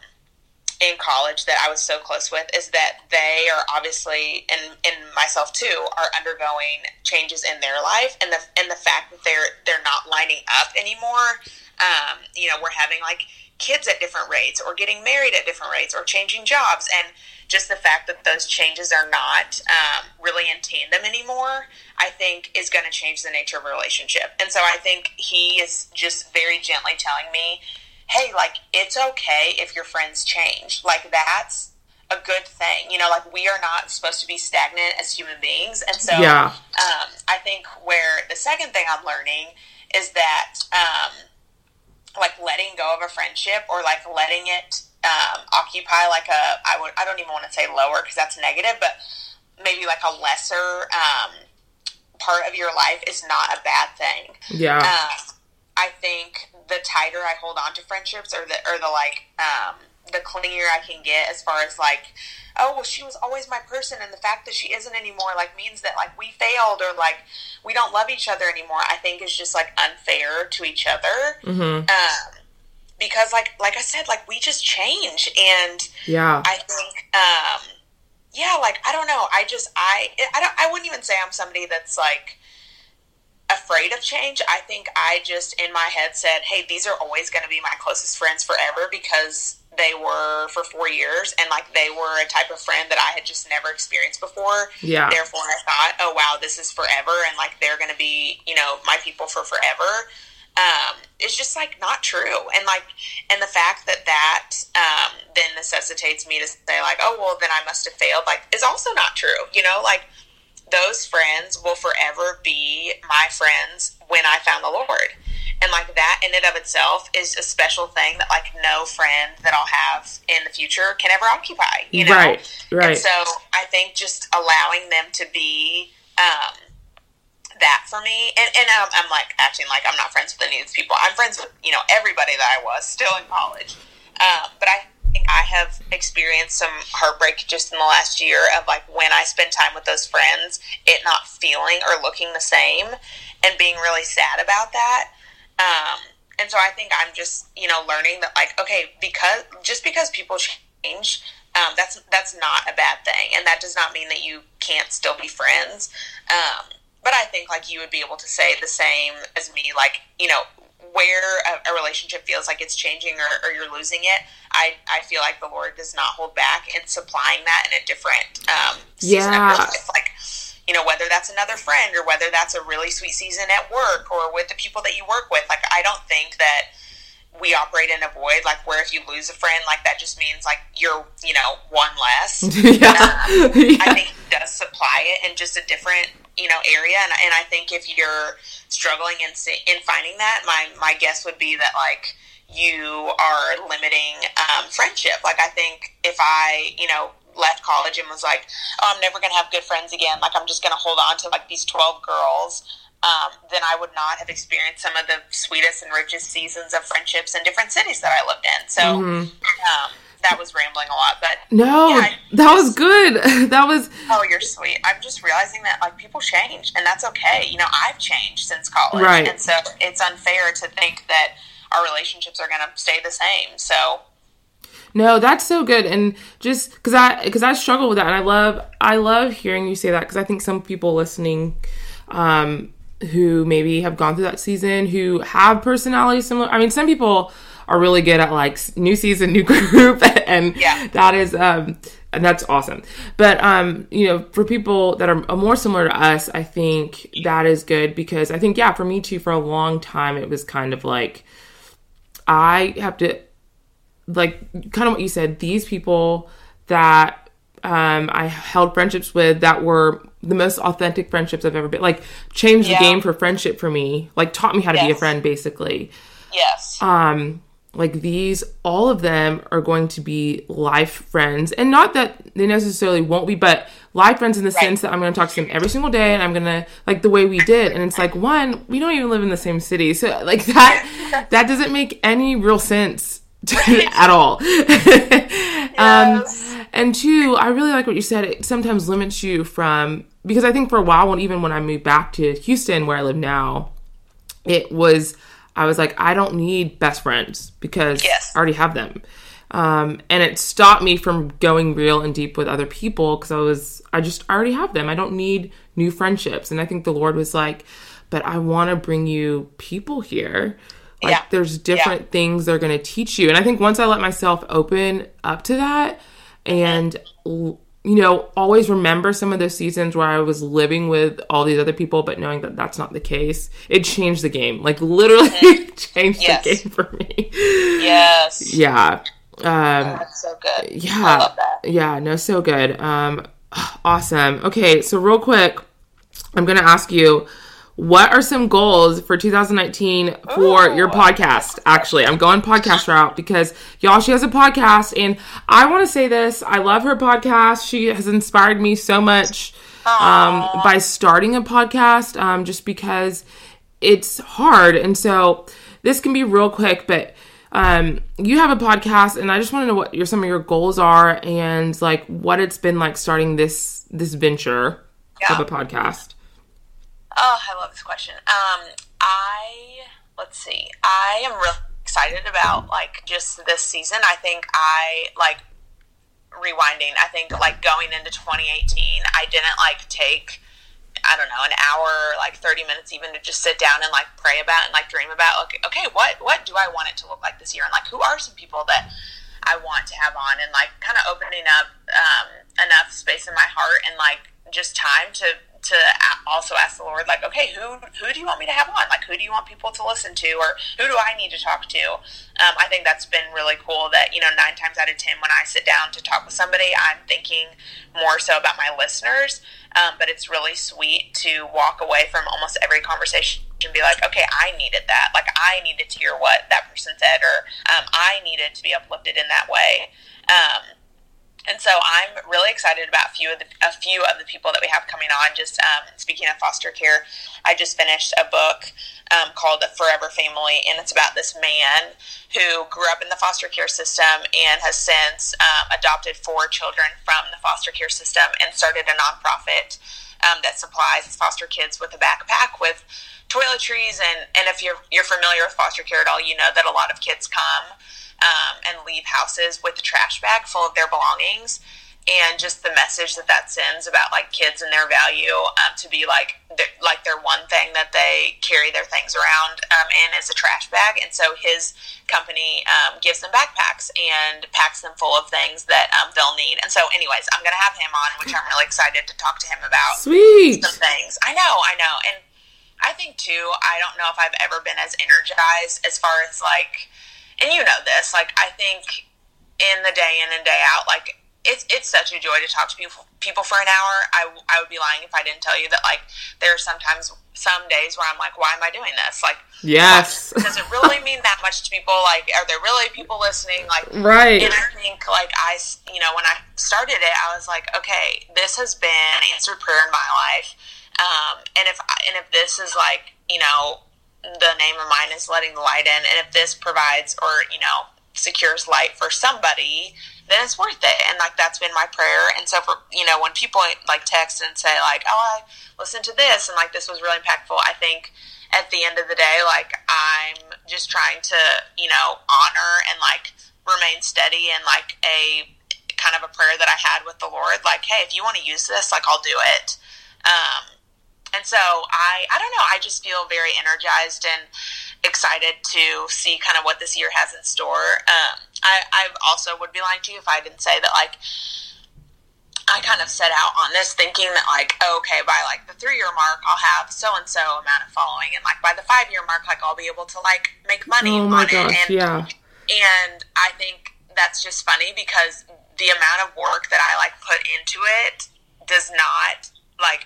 in college that I was so close with, is that they are obviously, and, and myself too, are undergoing changes in their life, and the and the fact that they're they're not lining up anymore. Um, you know, we're having like kids at different rates, or getting married at different rates, or changing jobs, and just the fact that those changes are not um, really in tandem anymore, I think is going to change the nature of a relationship. And so I think he is just very gently telling me, hey, like, it's okay if your friends change. Like, that's a good thing. You know, like, we are not supposed to be stagnant as human beings. And so Yeah. um, I think where the second thing I'm learning is that, um, like, letting go of a friendship or like letting it um, occupy like a I would I don't even want to say lower because that's negative, but maybe like a lesser um, part of your life is not a bad thing. Yeah. Um, I think the tighter I hold on to friendships, or the or the like, um, the clingier I can get as far as like, oh well, she was always my person, and the fact that she isn't anymore like means that like we failed or like we don't love each other anymore. I think is just like unfair to each other. hmm Um, because like like I said, like we just change, and Yeah. I think, um, yeah, like I don't know. I just I I don't I wouldn't even say I'm somebody that's like afraid of change. I think I just in my head said, "Hey, these are always going to be my closest friends forever because they were for 4 years and like they were a type of friend that I had just never experienced before." Yeah. Therefore, I thought, "Oh wow, this is forever and like they're going to be, you know, my people for forever." um, is just like not true. And like, and the fact that that um, then necessitates me to say like, oh well, then I must have failed. Like, is also not true. You know, like those friends will forever be my friends when I found the Lord. And like that in and of itself is a special thing that like no friend that I'll have in the future can ever occupy. You know, Right, right. And so I think just allowing them to be um, that for me, and and I'm, I'm like acting like I'm not friends with any of these people. I'm friends with you know everybody that I was still in college, um, but I think I have experienced some heartbreak just in the last year of like when I spend time with those friends, it not feeling or looking the same, and being really sad about that. Um, and so I think I'm just you know learning that like okay because just because people change. Um, that's that's not a bad thing, and that does not mean that you can't still be friends. Um, but I think like you would be able to say the same as me, like you know where a, a relationship feels like it's changing or, or you're losing it. I, I feel like the Lord does not hold back in supplying that in a different um, season Yeah. of your life. Like you know whether that's another friend or whether that's a really sweet season at work or with the people that you work with. Like I don't think that we operate in a void like where if you lose a friend like that just means like you're you know one less yeah. Um, yeah. I think he does supply it in just a different, you know, area. And, and I think if you're struggling in in finding that, my my guess would be that like you are limiting um, friendship. Like I think if I, you know, left college and was like, oh, I'm never going to have good friends again. Like I'm just going to hold on to like these twelve girls. Um, then I would not have experienced some of the sweetest and richest seasons of friendships in different cities that I lived in. So, Mhm. um, that was rambling a lot, but no, Yeah, I that was good. That was oh, you're sweet. I'm just realizing that like people change, and that's okay. You know, I've changed since college, Right. and so it's unfair to think that our relationships are going to stay the same. So No, that's so good, and just because I because I struggle with that, and I love I love hearing you say that because I think some people listening, um, who maybe have gone through that season, who have personalities similar. I mean, some people are really good at like new season, new group, and Yeah. that is um and that's awesome. But um, you know, for people that are more similar to us, I think that is good because I think yeah, for me too, for a long time it was kind of like I have to like kind of what you said these people that um, i held friendships with that were the most authentic friendships i've ever been like changed Yeah. the game for friendship for me like taught me how to be a friend basically. Yes, um like these all of them are going to be life friends and not that they necessarily won't be but life friends in the sense that i'm going to talk to them every single day and i'm going to like the way we did and it's like one we don't even live in the same city so like that that doesn't make any real sense at all. Um Yes. And two i really like what you said it sometimes limits you from because i think for a while when even when i moved back to houston where i live now it was I was like, I don't need best friends because Yes. I already have them. Um, and it stopped me from going real and deep with other people because I was I just already have them. I don't need new friendships. And I think the Lord was like, but I want to bring you people here. Like Yeah. there's different things they're going to teach you. And I think once I let myself open up to that and you know, always remember some of those seasons where I was living with all these other people, but knowing that that's not the case, it changed the game. Like literally changed Yes. the game for me. yes, Yeah. Um, that's so good. yeah. I love that. Yeah, no, so good. Um, awesome. Okay, so real quick, I'm gonna ask you, what are some goals for 2019 for your podcast? Actually, I'm going podcast route because y'all, she has a podcast, and I want to say this: I love her podcast. She has inspired me so much um, by starting a podcast, um, just because it's hard, and so this can be real quick, but um, you have a podcast, and I just want to know what your some of your goals are, and like what it's been like starting this this venture Yeah. of a podcast. Oh, I love this question. Um, I let's see. I am really excited about like just this season. I think I like rewinding. I think like going into 2018, I didn't like take I don't know an hour, like 30 minutes, even to just sit down and like pray about and like dream about. Okay, okay, what what do I want it to look like this year, and like who are some people that I want to have on, and like kind of opening up um, enough space in my heart and like just time to to also ask the Lord, like, okay, who who do you want me to have on? Like, who do you want people to listen to, or who do I need to talk to? Um, I think that's been really cool. That you know, nine times out of ten, when I sit down to talk with somebody, I'm thinking more so about my listeners. Um, but it's really sweet to walk away from almost every conversation and be like, okay, I needed that. Like, I needed to hear what that person said, or um, I needed to be uplifted in that way. Um, and so I'm really excited about a few of the a few of the people that we have coming on. Just um, speaking of foster care, I just finished a book um, called The Forever Family, and it's about this man who grew up in the foster care system and has since um, adopted four children from the foster care system and started a nonprofit um, that supplies foster kids with a backpack with toiletries and and if you're you're familiar with foster care at all, you know that a lot of kids come um, and leave houses with a trash bag full of their belongings and just the message that that sends about like kids and their value um, to be like they're, like their one thing that they carry their things around um, in is a trash bag and so his company um, gives them backpacks and packs them full of things that um, they'll need and so anyways i'm gonna have him on which i'm really excited to talk to him about Sweet. some things. I know, I know. And I think too, I don't know if I've ever been as energized as far as like and you know this, like I think in the day in and day out, like it's it's such a joy to talk to people people for an hour. I, I would be lying if I didn't tell you that like there are sometimes some days where I'm like, why am I doing this? Like Yes. does it really mean that much to people? Like, are there really people listening? Like, Right. and I think, like, I you know, when I started it, I was like, okay, this has been answered prayer in my life. Um, and if, I- and if this is like, you know, the name of mine is letting the light in, and if this provides or, you know, secures light for somebody, then it's worth it. And like that's been my prayer. And so for you know when people like text and say like, oh, I listened to this and like this was really impactful, I think at the end of the day, like I'm just trying to you know honor and like remain steady and like a kind of a prayer that I had with the Lord, like, hey, if you want to use this, like I'll do it. Um, and so I, I don't know, I just feel very energized and excited to see kind of what this year has in store. Um, I, I also would be lying to you if I didn't say that, like, I kind of set out on this thinking that, like, okay, by like the three year mark, I'll have so and so amount of following, and like by the five year mark, like I'll be able to like make money oh my on gosh, it. And, yeah. and I think that's just funny because the amount of work that I like put into it does not like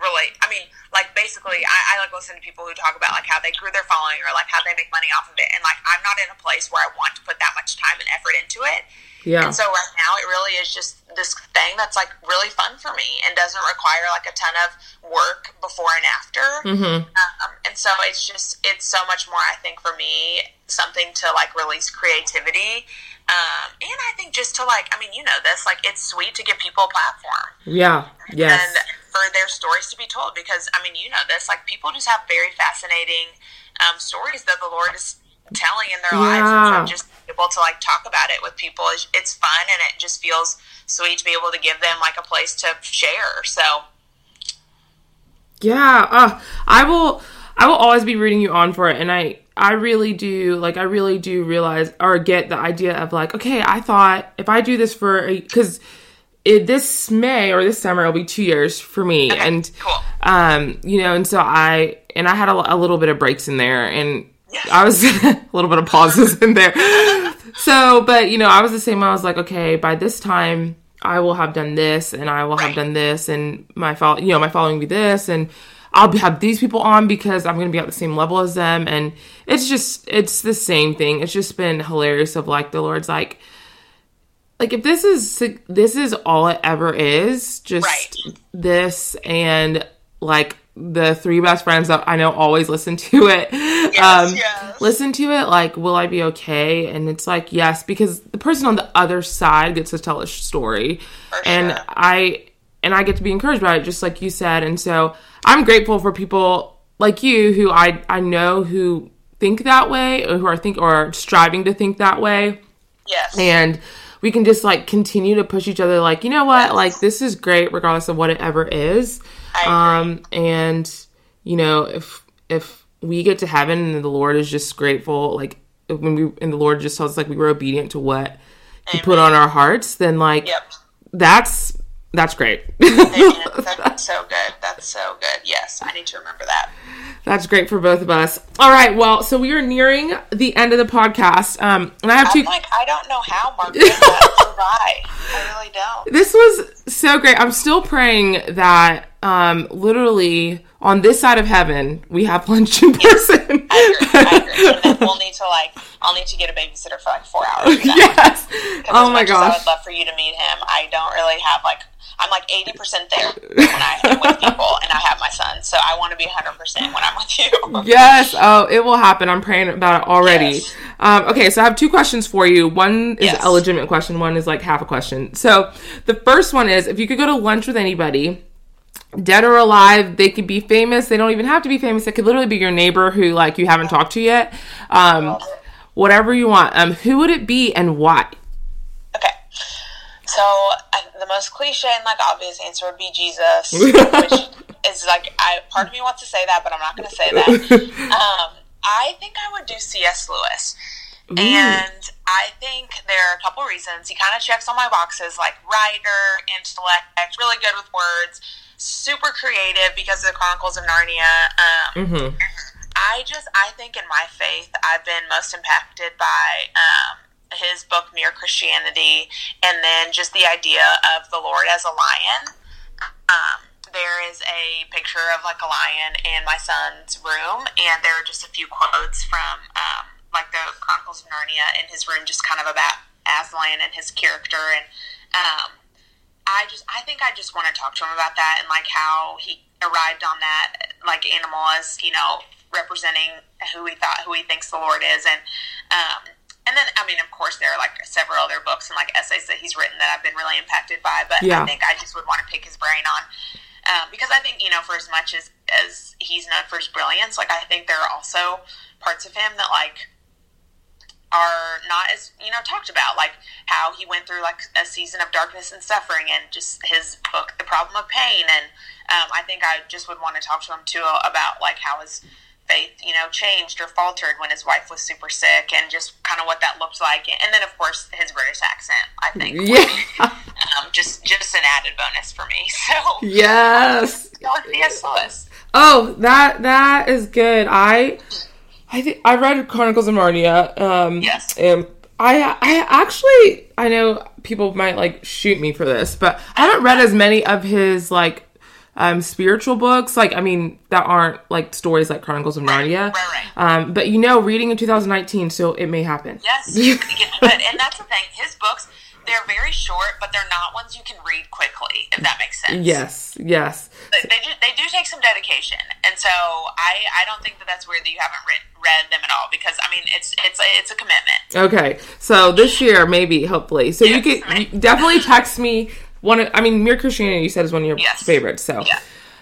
relate. I mean, like basically, I, I like listen to people who talk about like how they grew their following or like how they make money off of it, and like I'm not in a place where I want to put that much time and effort into it. Yeah. And so right now, it really is just this thing that's like really fun for me and doesn't require like a ton of work before and after. Mm-hmm. Um, and so it's just it's so much more. I think for me, something to like release creativity. Um, and I think just to like, I mean, you know this, like it's sweet to give people a platform Yeah. Yes. and for their stories to be told because I mean you know this like people just have very fascinating um, stories that the Lord is telling in their lives Yeah. and so just able to like talk about it with people is it's fun and it just feels sweet to be able to give them like a place to share so Yeah, uh, I will. I will always be rooting you on for it, and I, I really do. Like, I really do realize or get the idea of like, okay, I thought if I do this for because it this May or this summer it'll be two years for me, and cool. um, you know, and so I and I had a, a little bit of breaks in there, and Yes. I was a little bit of pauses in there. So, but you know, I was the same. I was like, okay, by this time, I will have done this, and I will have done this, and my follow, you know, my following will be this, and I'll be, have these people on because I'm going to be at the same level as them, and it's just, it's the same thing. It's just been hilarious. Of like, the Lord's like, like if this is this is all it ever is, just Right. this and like the three best friends that I know always listen to it. um, yes. Listen to it. Like, will I be okay? And it's like yes, because the person on the other side gets to tell a story, For and sure. I and I get to be encouraged by it, just like you said. And so I'm grateful for people like you who I I know who think that way or who are think or are striving to think that way yes and we can just like continue to push each other like you know what? Like this is great regardless of what it ever is. Um and you know if if we get to heaven and the lord is just grateful like when we and the lord just tells us like we were obedient to what he put on our hearts then like yep. that's that's great that's so good that's so good yes I need to remember that that's great for both of us all right well so we are nearing the end of the podcast um and i have 2 I'm like I don't know how Mark did that flew by I really don't this was so great. I'm still praying that um literally on this side of heaven we have lunch in person. I agree. I agree. And we'll need to like, I'll need to get a babysitter for like four hours. yes. Oh my as I would love for you to meet him. I don't really have like, I'm like 80% there when I am with people, and I have my son. So I want to be 100% when I'm with you. Yes. Oh, it will happen. I'm praying about it already. Yes. Um, okay, so I have two questions for you. One is Yes. a legitimate question. One is like half a question. So the first one is if you could go to lunch with anybody, dead or alive, they could be famous. They don't even have to be famous. It could literally be your neighbor who like you haven't talked to yet. Um, whatever you want. Um, who would it be and why? So I, the most cliche and like obvious answer would be Jesus, which is like I part of me wants to say that, but I'm not going to say that. Um, I think I would do C.S. Lewis, and I think there are a couple reasons. He kind of checks all my boxes, like writer, intellect, really good with words, super creative because of the Chronicles of Narnia. Um, Mm-hmm. I just I think in my faith I've been most impacted by um, his book Mere Christianity, and then just the idea of the Lord as a lion. Um, there is a picture of like a lion in my son's room, and there are just a few quotes from um, like the Chronicles of Narnia in his room, just kind of about Aslan and his character, and um, I just I think I just want to talk to him about that and like how he arrived on that like animal as you know representing who he thought who he thinks the Lord is and um, and then I mean, of course, there are like several other books and like essays that he's written that I've been really impacted by. But Yeah. I think I just would want to pick his brain on um, because I think you know, for as much as as he's known for his brilliance, like I think there are also parts of him that like are not as you know talked about, like how he went through like a season of darkness and suffering, and just his book, The Problem of Pain, and um, I think I just would want to talk to him too about like how his faith, you know, changed or faltered when his wife was super sick, and just kind of what that looked like, and then of course his British accent. I think, Yeah. be, um, just just an added bonus for me. So Yes. Lewis. Oh, that that is good. I I think I read Chronicles of Narnia. Um, Yes. And I I actually I know people might like shoot me for this, but I haven't read as many of his like um spiritual books. Like I mean that aren't like stories like Chronicles of Narnia. right, right. Um, but you know, reading in 2019, so it may happen. Yes, you can get but and that's the thing. His books, they're very short, but they're not ones you can read quickly. If that makes sense. Yes. Yes. They, they, do, they do take some dedication, and so I I don't think that that's weird that you haven't read read them at all because I mean it's it's it's a commitment. Okay, so this year, maybe, hopefully. So you can you definitely text me one. Of, I mean, Mere Christianity, you said is one of your Yes. favorites. So Yeah.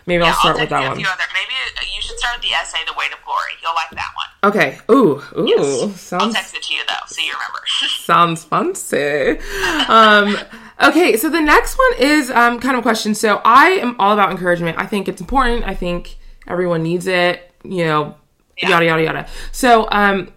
maybe I'll start I'll with that one. other. Maybe you should start with the essay, "The Weight of Glory." You'll like that one. Okay. Ooh, ooh, Yes. I'll sounds text it to you though, so you remember. sounds fancy. Um, okay, so the next one is um, kind of a question. So I am all about encouragement. I think it's important. I think everyone needs it. You know, Yeah. yada yada yada. So um,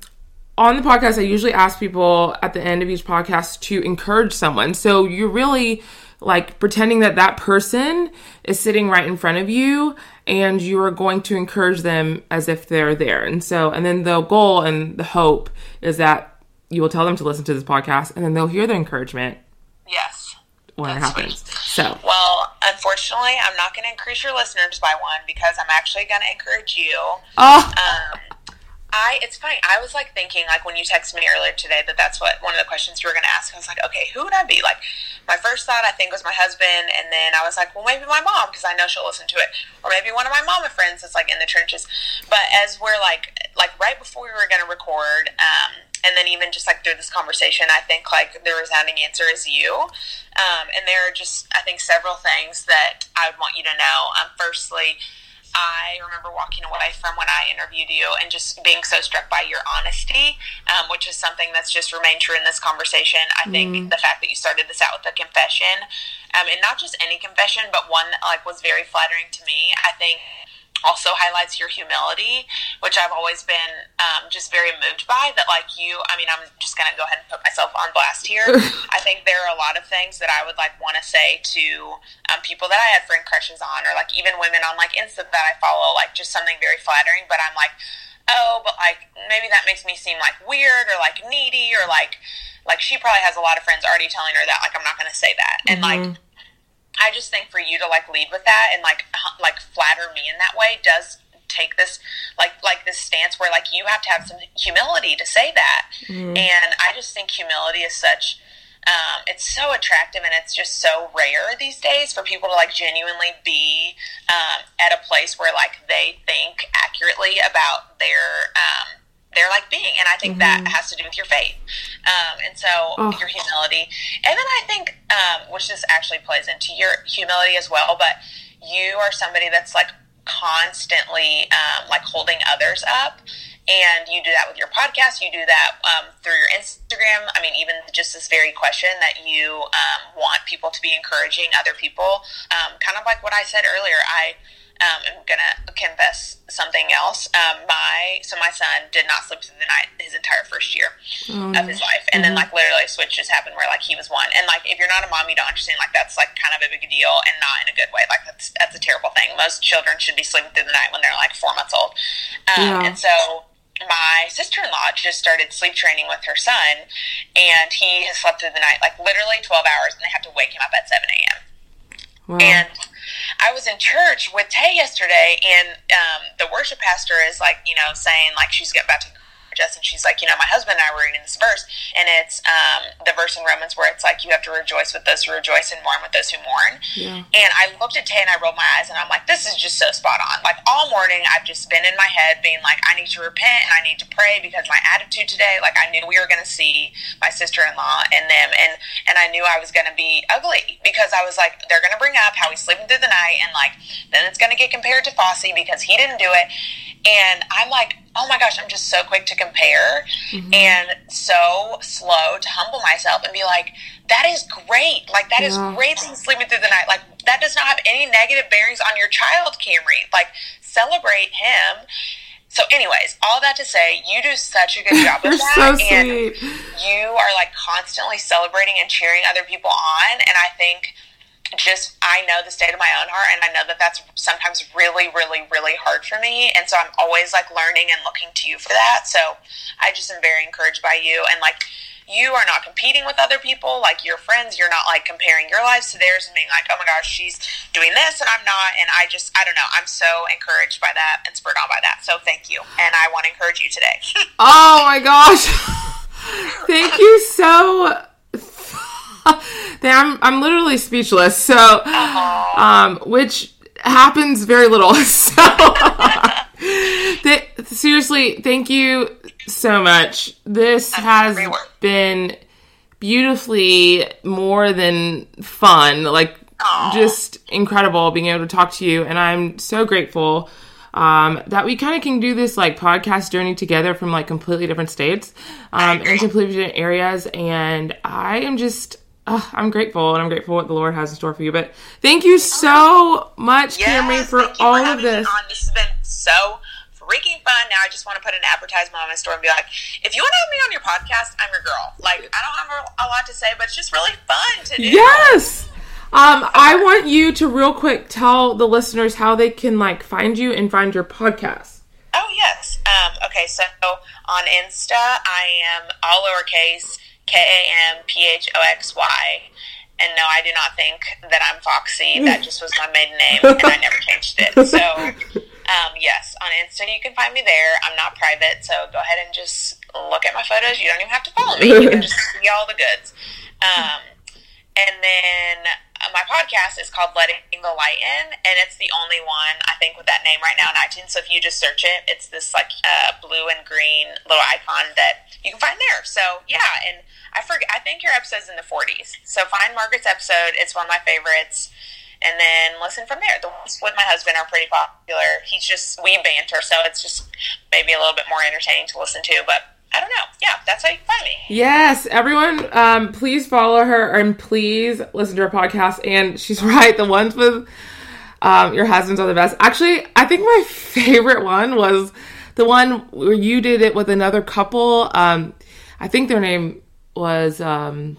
on the podcast, I usually ask people at the end of each podcast to encourage someone. So you're really like pretending that that person is sitting right in front of you and you are going to encourage them as if they're there. And so, and then the goal and the hope is that you will tell them to listen to this podcast and then they'll hear the encouragement yes. when it happens. sweet. So, Well, unfortunately, I'm not going to increase your listeners by one because I'm actually going to encourage you. oh, Um, I it's funny. I was like thinking like when you texted me earlier today that that's what one of the questions you were going to ask. I was like, okay, who would I be? Like my first thought I think was my husband, and then I was like, well, maybe my mom because I know she'll listen to it, or maybe one of my mama friends that's like in the trenches. But as we're like like right before we were going to record, um, and then even just like through this conversation, I think like the resounding answer is you. Um, and there are just I think several things that I would want you to know. Um, firstly. I remember walking away from when I interviewed you and just being so struck by your honesty, um, which is something that's just remained true in this conversation. I think the fact that you started this out with a confession, um, and not just any confession, but one that like was very flattering to me. I think also highlights your humility, which I've always been um, just very moved by. That, like you, I mean, I'm just gonna go ahead and put myself on blast here. I think there are a lot of things that I would like want to say to um, people that I had friend crushes on, or like even women on like Insta that I follow, like just something very flattering. But I'm like, oh, but like maybe that makes me seem like weird or like needy or like like she probably has a lot of friends already telling her that. Like I'm not gonna say that, and like. I just think for you to like lead with that and like like flatter me in that way does take this like like this stance where like you have to have some humility to say that. And i just think humility is such um, it's so attractive and it's just so rare these days for people to like genuinely be um, at a place where like they think accurately about their um, their like being and i think that has to do with your faith. Um, and so Oh. your humility. And then i think um, which this actually plays into your humility as well but you are somebody that's like constantly um, like holding others up. And you do that with your podcast. You do that um, through your instagram. I mean even just this very question that you um, want people to be encouraging other people. Um, kind of like what i said earlier i um, am gonna confess something else. Um, my so my son did not sleep through the night his entire first year of his life, and then like literally a switch just happened where like he was one, and like if you're not a mom, you don't understand like that's like kind of a big deal and not in a good way. Like that's that's a terrible thing. Most children should be sleeping through the night when they're like four months old, um, Yeah. and so my sister-in-law just started sleep training with her son and he has slept through the night like literally 12 hours and they have to wake him up at 7 a.m wow. and I was in church with Tay yesterday, and um, the worship pastor is like, you know, saying like she's about to Jess, and she's like, you know, my husband and I were reading this verse, and it's um, the verse in Romans where it's like, you have to rejoice with those who rejoice and mourn with those who mourn. Yeah. And I looked at Tay and I rolled my eyes, and I'm like, this is just so spot on. Like all morning, I've just been in my head being like, I need to repent and I need to pray because my attitude today, like I knew we were going to see my sister-in-law and them, and and I knew I was going to be ugly because I was like, they're going to bring up how he's sleeping through the night, and like then it's going to get compared to Fosse because he didn't do it. And I'm like, oh my gosh, I'm just so quick to compare Mm-hmm. and so slow to humble myself and be like, that is great. Like, that is Yeah. great that he's sleeping through the night. Like, that does not have any negative bearings on your child, Camry. Like, celebrate him. So, anyways, all that to say, you do such a good job of that. so and you are like constantly celebrating and cheering other people on. And I think just I know the state of my own heart, and I know that that's sometimes really, really, really hard for me. And so I'm always like learning and looking to you for that. So I just am very encouraged by you, and like you are not competing with other people, like your friends. You're not like comparing your lives to theirs and being like, oh my gosh, she's doing this and I'm not. And I just, I don't know. I'm so encouraged by that and spurred on by that. So thank you, and I want to encourage you today. Oh my gosh. Thank you so I'm I'm literally speechless. So um which happens very little. So th- seriously, thank you so much. This has been beautifully more than fun. Like Aw. just incredible being able to talk to you and I'm so grateful um, that we kind of can do this like podcast journey together from like completely different states um, and completely different areas and I am just uh, I'm grateful and I'm grateful what the Lord has in store for you but thank you so much Yes, for thank you all of this. This has been so freaking fun. Now I just want to put an advertisement on my store and be like, if you want to have me on your podcast, I'm your girl. Like I don't have a, a lot to say, but it's just really fun to do. yes um, I want you to real quick tell the listeners how they can like find you and find your podcast Oh yes. Um, okay, so on Insta, I am all lowercase K A M P H O X Y. And no, I do not think that I'm Foxy. That just was my maiden name, and I never changed it. So, um, yes, on Insta you can find me there. I'm not private, so go ahead and just look at my photos. You don't even have to follow me. You can just see all the goods. Um, and then my podcast is called Letting the Light In, and it's the only one I think with that name right now in iTunes. So if you just search it, it's this like uh, blue and green little icon that you can find there. So yeah, and I forget. I think your episode's in the 40s. So find Margaret's episode. It's one of my favorites. And then listen from there. The ones with my husband are pretty popular. He's just we banter, so it's just maybe a little bit more entertaining to listen to. But I don't know. Yeah, that's how you find me. Yes, everyone, um, please follow her and please listen to her podcast. And she's right, the ones with um, your husbands are the best. Actually, I think my favorite one was the one where you did it with another couple. Um, I think their name was um,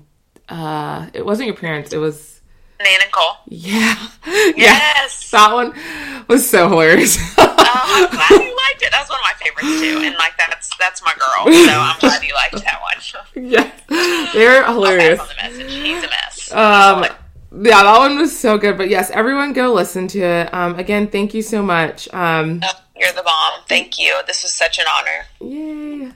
uh, it wasn't your parents. It was Nan and Cole. yeah, Yes. yeah. That one was so hilarious. Oh, I'm glad you liked it. That's one of my favorites too, and like that's that's my girl. So I'm glad you liked that one. yes, they're hilarious. on the message. He's a mess. Um, yeah, that one was so good. But yes, everyone go listen to it. Um, again, thank you so much. Um, You're the bomb. Thank you. This was such an honor. yay.